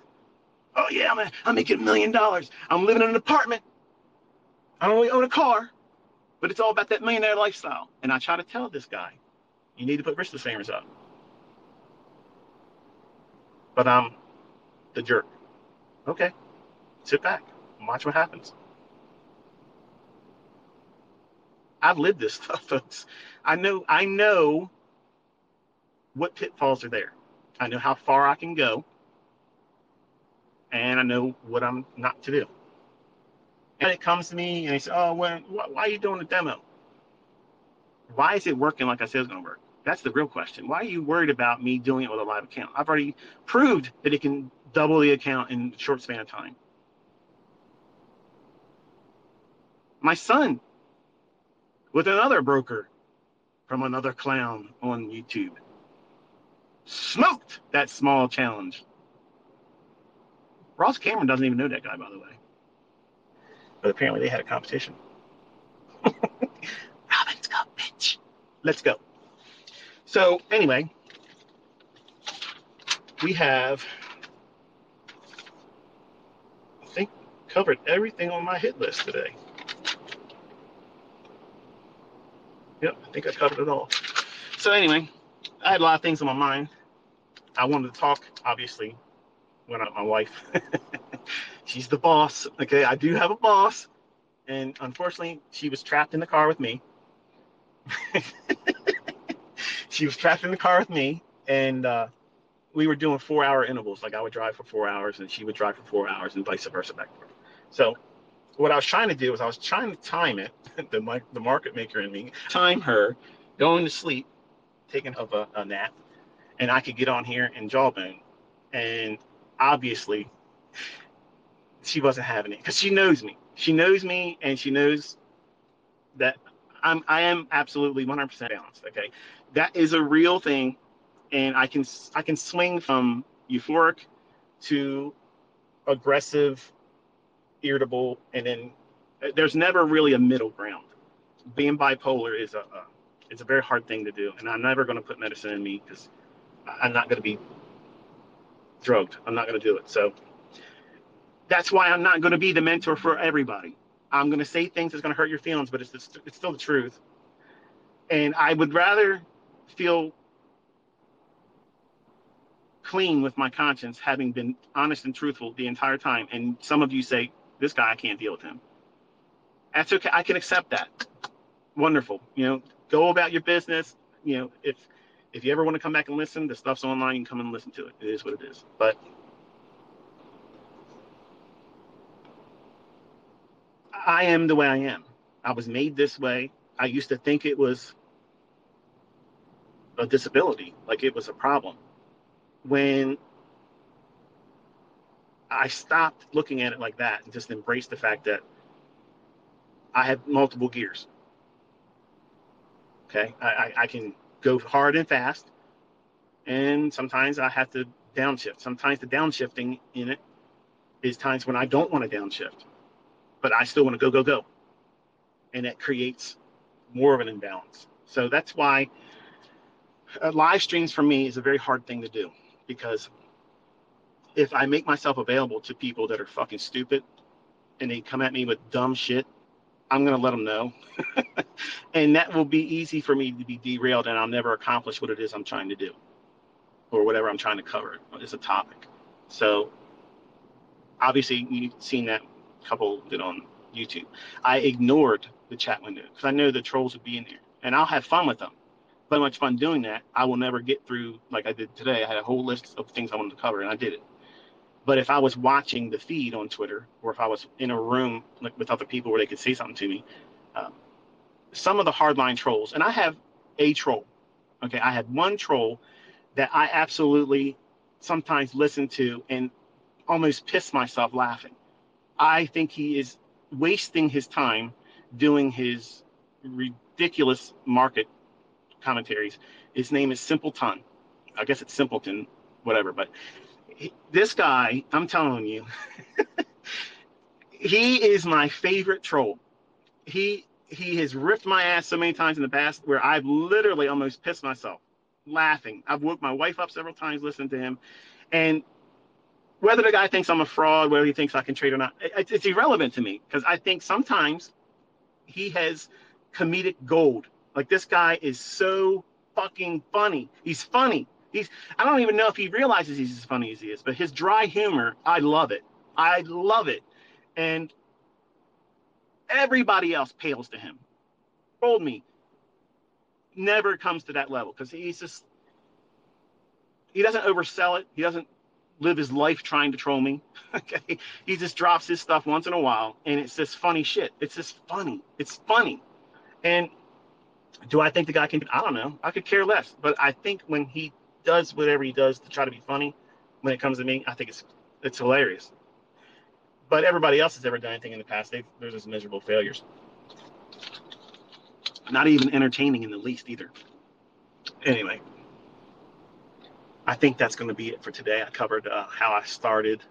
Oh yeah, I'm, a, I'm making a million dollars. I'm living in an apartment. I don't only own a car, but it's all about that millionaire lifestyle. And I try to tell this guy, you need to put risk disclaimers up. But I'm the jerk. Okay, sit back watch what happens. I've lived this (laughs) stuff, folks. I know I know what pitfalls are there. I know how far I can go. And I know what I'm not to do. And it comes to me and they say, Oh, when, why, why are you doing a demo? Why is it working like I said it's going to work? That's the real question. Why are you worried about me doing it with a live account? I've already proved that it can double the account in a short span of time. My son with another broker from another clown on YouTube smoked that small challenge. Ross Cameron doesn't even know that guy, by the way. But apparently they had a competition. (laughs) Robin's go, bitch. Let's go. So anyway, we have, I think, covered everything on my hit list today. Yep, I think I covered it all. So anyway, I had a lot of things on my mind. I wanted to talk, obviously, I, my wife. (laughs) She's the boss. Okay, I do have a boss, and unfortunately, she was trapped in the car with me. (laughs) she was trapped in the car with me, and uh, we were doing four-hour intervals. Like I would drive for four hours, and she would drive for four hours, and vice versa back and forth. So, what I was trying to do was I was trying to time it. (laughs) the the market maker in me time her going to sleep, taking of a, a nap, and I could get on here and jawbone. And obviously, she wasn't having it because she knows me. She knows me, and she knows that I'm I am absolutely 100% balanced. Okay, that is a real thing, and I can I can swing from euphoric to aggressive, irritable, and then uh, there's never really a middle ground. Being bipolar is a, a it's a very hard thing to do, and I'm never going to put medicine in me because I'm not going to be drugged. I'm not going to do it. So that's why I'm not going to be the mentor for everybody. I'm going to say things that's going to hurt your feelings, but it's, it's still the truth. And I would rather feel clean with my conscience having been honest and truthful the entire time. And some of you say, this guy, I can't deal with him. That's okay. I can accept that. Wonderful. You know, go about your business. You know, if if you ever want to come back and listen, the stuff's online. You can come and listen to it. It is what it is. But I am the way I am. I was made this way. I used to think it was a disability, like it was a problem. When I stopped looking at it like that and just embraced the fact that I have multiple gears. Okay, I, I, I can go hard and fast, and sometimes I have to downshift. Sometimes the downshifting in it is times when I don't want to downshift, but I still want to go, go, go. And that creates more of an imbalance. So that's why uh, live streams for me is a very hard thing to do because if I make myself available to people that are fucking stupid and they come at me with dumb shit, I'm going to let them know. (laughs) and that will be easy for me to be derailed and I'll never accomplish what it is I'm trying to do or whatever I'm trying to cover as a topic. So obviously you've seen that couple did on YouTube. I ignored the chat window because I know the trolls would be in there and I'll have fun with them. But much fun doing that, I will never get through like I did today. I had a whole list of things I wanted to cover and I did it. But if I was watching the feed on Twitter, or if I was in a room like, with other people where they could say something to me, um, some of the hardline trolls, and I have a troll. Okay, I had one troll that I absolutely sometimes listen to and almost piss myself laughing. I think he is wasting his time doing his ridiculous market commentaries. His name is Simpleton. I guess it's Simpleton, whatever, but this guy, I'm telling you, (laughs) he is my favorite troll. He he has ripped my ass so many times in the past where I've literally almost pissed myself laughing. I've woke my wife up several times listening to him, and whether the guy thinks I'm a fraud, whether he thinks I can trade or not, it, it's irrelevant to me because I think sometimes he has comedic gold. Like this guy is so fucking funny. He's funny. He's I don't even know if he realizes he's as funny as he is, but his dry humor, I love it. I love it. And everybody else pales to him. Told me never comes to that level because he's just he doesn't oversell it. He doesn't live his life trying to troll me. (laughs) okay. He just drops his stuff once in a while and it's just funny shit. It's just funny. It's funny. And do I think the guy can I don't know. I could care less. But I think when he does whatever he does to try to be funny when it comes to me, I think it's it's hilarious. But everybody else has ever done anything in the past, they've they're just miserable failures. Not even entertaining in the least either. Anyway, I think that's going to be it for today. I covered uh, how I started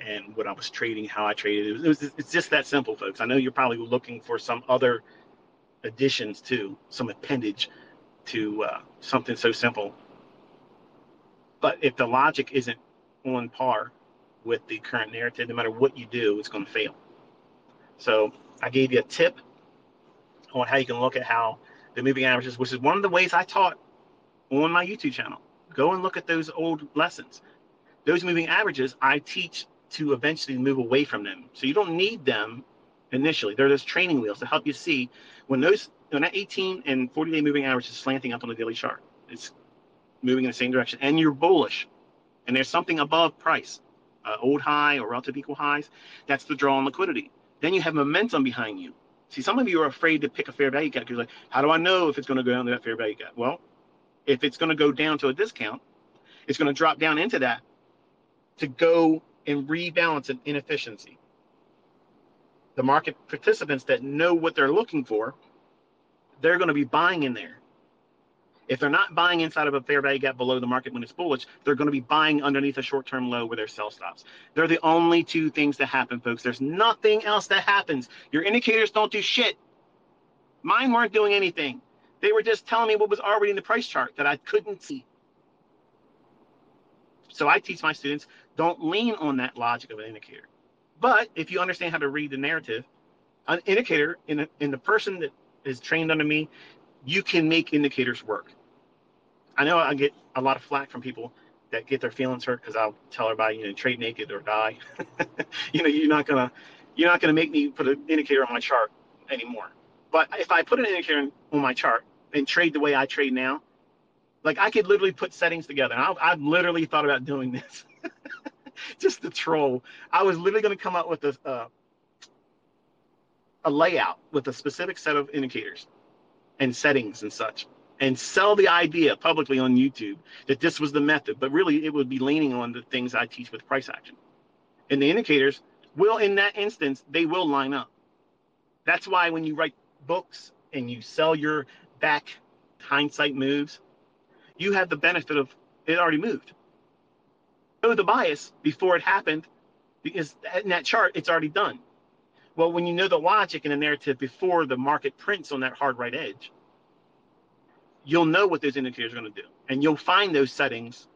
and what I was trading, how I traded. It was, it was, it's just that simple, folks. I know you're probably looking for some other additions to some appendage to uh, something so simple but if the logic isn't on par with the current narrative, no matter what you do, it's going to fail. So I gave you a tip on how you can look at how the moving averages, which is one of the ways I taught on my YouTube channel. Go and look at those old lessons. Those moving averages, I teach to eventually move away from them. So you don't need them initially. They're those training wheels to help you see when those when that 18 and 40 day moving average is slanting up on the daily chart. It's moving in the same direction and you're bullish and there's something above price, uh, old high or relative equal highs, that's the draw on liquidity. Then you have momentum behind you. See, some of you are afraid to pick a fair value gap. You're like, how do I know if it's going to go down to that fair value gap? Well, if it's going to go down to a discount, it's going to drop down into that to go and rebalance an inefficiency. The market participants that know what they're looking for, they're going to be buying in there. If they're not buying inside of a fair value gap below the market when it's bullish, they're going to be buying underneath a short term low where their sell stops. They're the only two things that happen, folks. There's nothing else that happens. Your indicators don't do shit. Mine weren't doing anything. They were just telling me what was already in the price chart that I couldn't see. So I teach my students don't lean on that logic of an indicator. But if you understand how to read the narrative, an indicator in, a, in the person that is trained under me you can make indicators work. I know I get a lot of flack from people that get their feelings hurt because I'll tell everybody, you know, trade naked or die. (laughs) you know, you're not gonna you're not gonna make me put an indicator on my chart anymore. But if I put an indicator on my chart and trade the way I trade now, like I could literally put settings together. I, I've literally thought about doing this, (laughs) (laughs) just to troll. I was literally going to come up with a uh, a layout with a specific set of indicators and settings and such and sell the idea publicly on YouTube that this was the method, but really it would be leaning on the things I teach with price action. And the indicators will, in that instance, they will line up. That's why when you write books and you sell your back hindsight moves, you have the benefit of it already moved. Know the bias before it happened because in that chart, it's already done. Well, when you know the logic and the narrative before the market prints on that hard right edge, you'll know what those indicators are going to do. And you'll find those settings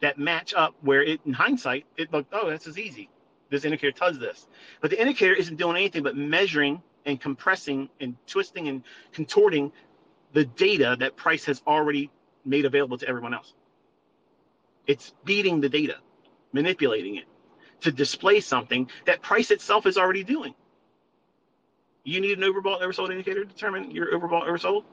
that match up where it, in hindsight, it looked, oh, this is easy. This indicator does this. But the indicator isn't doing anything but measuring and compressing and twisting and contorting the data that price has already made available to everyone else. It's beating the data, manipulating it to display something that price itself is already doing. You need an overbought, oversold indicator to determine your overbought, oversold?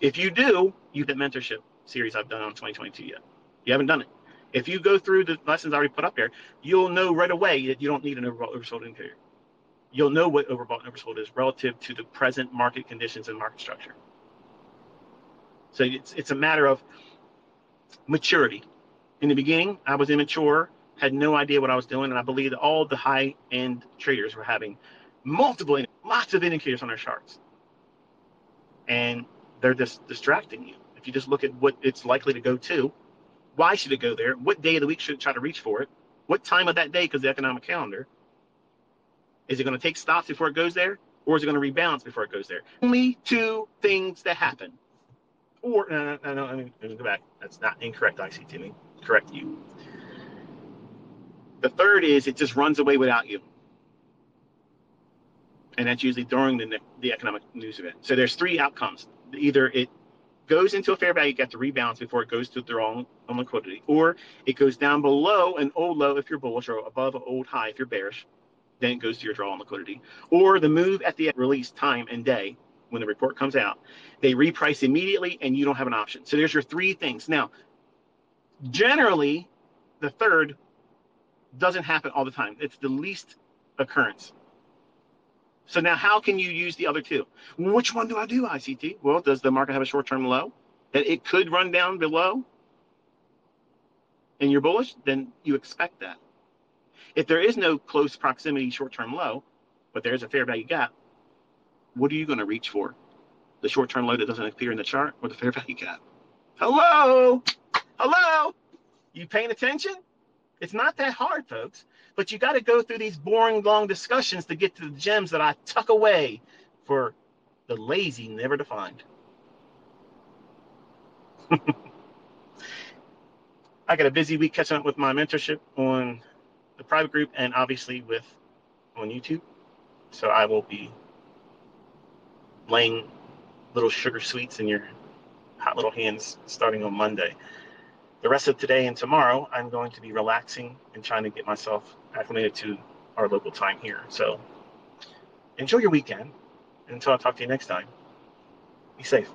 If you do, you get mentorship series I've done on 2022 yet. You haven't done it. If you go through the lessons I already put up there, you'll know right away that you don't need an overbought oversold indicator. You'll know what overbought and oversold is relative to the present market conditions and market structure. So it's it's a matter of maturity. In the beginning, I was immature, had no idea what I was doing, and I believed that all the high end traders were having multiple, lots of indicators on their charts. And they're just distracting you. If you just look at what it's likely to go to, why should it go there? What day of the week should it try to reach for it? What time of that day, because the economic calendar, is it going to take stops before it goes there? Or is it going to rebalance before it goes there? Only two things that happen. Or, no, no, no, let me, let me go back. That's not incorrect, IC Timmy. Correct you. The third is it just runs away without you. And that's usually during the, the economic news event. So there's three outcomes either it goes into a fair value gap to rebalance before it goes to the on liquidity, or it goes down below an old low if you're bullish or above an old high if you're bearish, then it goes to your draw on liquidity. Or the move at the release time and day when the report comes out, they reprice immediately and you don't have an option. So there's your three things. Now, generally, the third doesn't happen all the time. It's the least occurrence. So now how can you use the other two? Which one do I do, ICT? Well, does the market have a short-term low that it could run down below and you're bullish? Then you expect that. If there is no close proximity short-term low, but there's a fair value gap, what are you going to reach for? The short-term low that doesn't appear in the chart or the fair (laughs) value gap? Hello? Hello? You paying attention? It's not that hard, folks. But you got to go through these boring, long discussions to get to the gems that I tuck away for the lazy never to find. (laughs) I got a busy week catching up with my mentorship on the private group and obviously with on YouTube. So I will be laying little sugar sweets in your hot little hands starting on Monday the rest of today and tomorrow, I'm going to be relaxing and trying to get myself acclimated to our local time here. So enjoy your weekend. And until I talk to you next time, be safe.